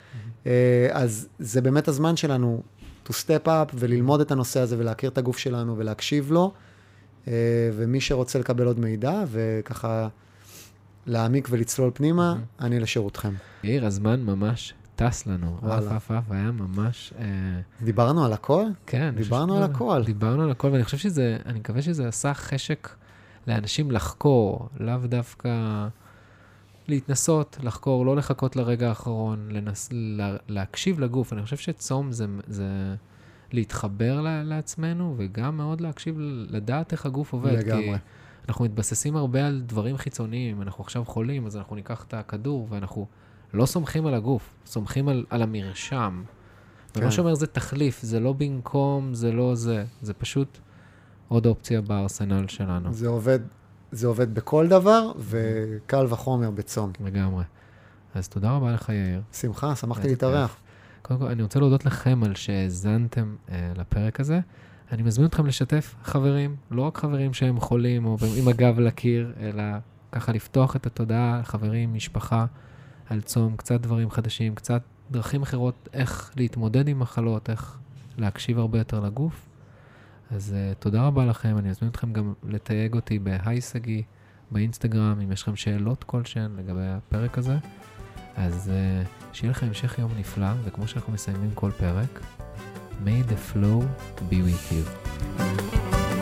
אה, אז זה באמת הזמן שלנו to step up וללמוד את הנושא הזה ולהכיר את הגוף שלנו ולהקשיב לו, אה, ומי שרוצה לקבל עוד מידע וככה להעמיק ולצלול פנימה, אני לשירותכם. יאיר, הזמן ממש טס לנו, וואלה. עף עף, היה ממש... אה, דיברנו על הכל? כן. דיברנו על הכל. דיברנו על הכל, ואני חושב שזה, אני מקווה שזה עשה חשק לאנשים לחקור, לאו דווקא להתנסות, לחקור, לא לחכות לרגע האחרון, לנס, לה, להקשיב לגוף. אני חושב שצום זה, זה להתחבר ל, לעצמנו, וגם מאוד להקשיב, לדעת איך הגוף עובד. לגמרי. כי אנחנו מתבססים הרבה על דברים חיצוניים, אנחנו עכשיו חולים, אז אנחנו ניקח את הכדור, ואנחנו לא סומכים על הגוף, סומכים על, על המרשם. כן. ומה שאומר זה תחליף, זה לא במקום, זה לא זה, זה פשוט עוד אופציה בארסנל שלנו, זה עובד, זה עובד בכל דבר, וקל וחומר בצום. לגמרי. אז תודה רבה לך, יאיר. שמחה, שמחתי להתארח. קודם כל, אני רוצה להודות לכם על שהאזנתם אה, לפרק הזה. אני מזמין אתכם לשתף חברים, לא רק חברים שהם חולים או עם הגב לקיר, אלא ככה לפתוח את התודעה, חברים, משפחה, על צום, קצת דברים חדשים, קצת דרכים אחרות איך להתמודד עם מחלות, איך להקשיב הרבה יותר לגוף. אז uh, תודה רבה לכם, אני מזמין אתכם גם לתייג אותי בהיי שגיא, באינסטגרם, אם יש לכם שאלות כלשהן לגבי הפרק הזה. אז uh, שיהיה לכם המשך יום נפלא, וכמו שאנחנו מסיימים כל פרק, May the flow be with you.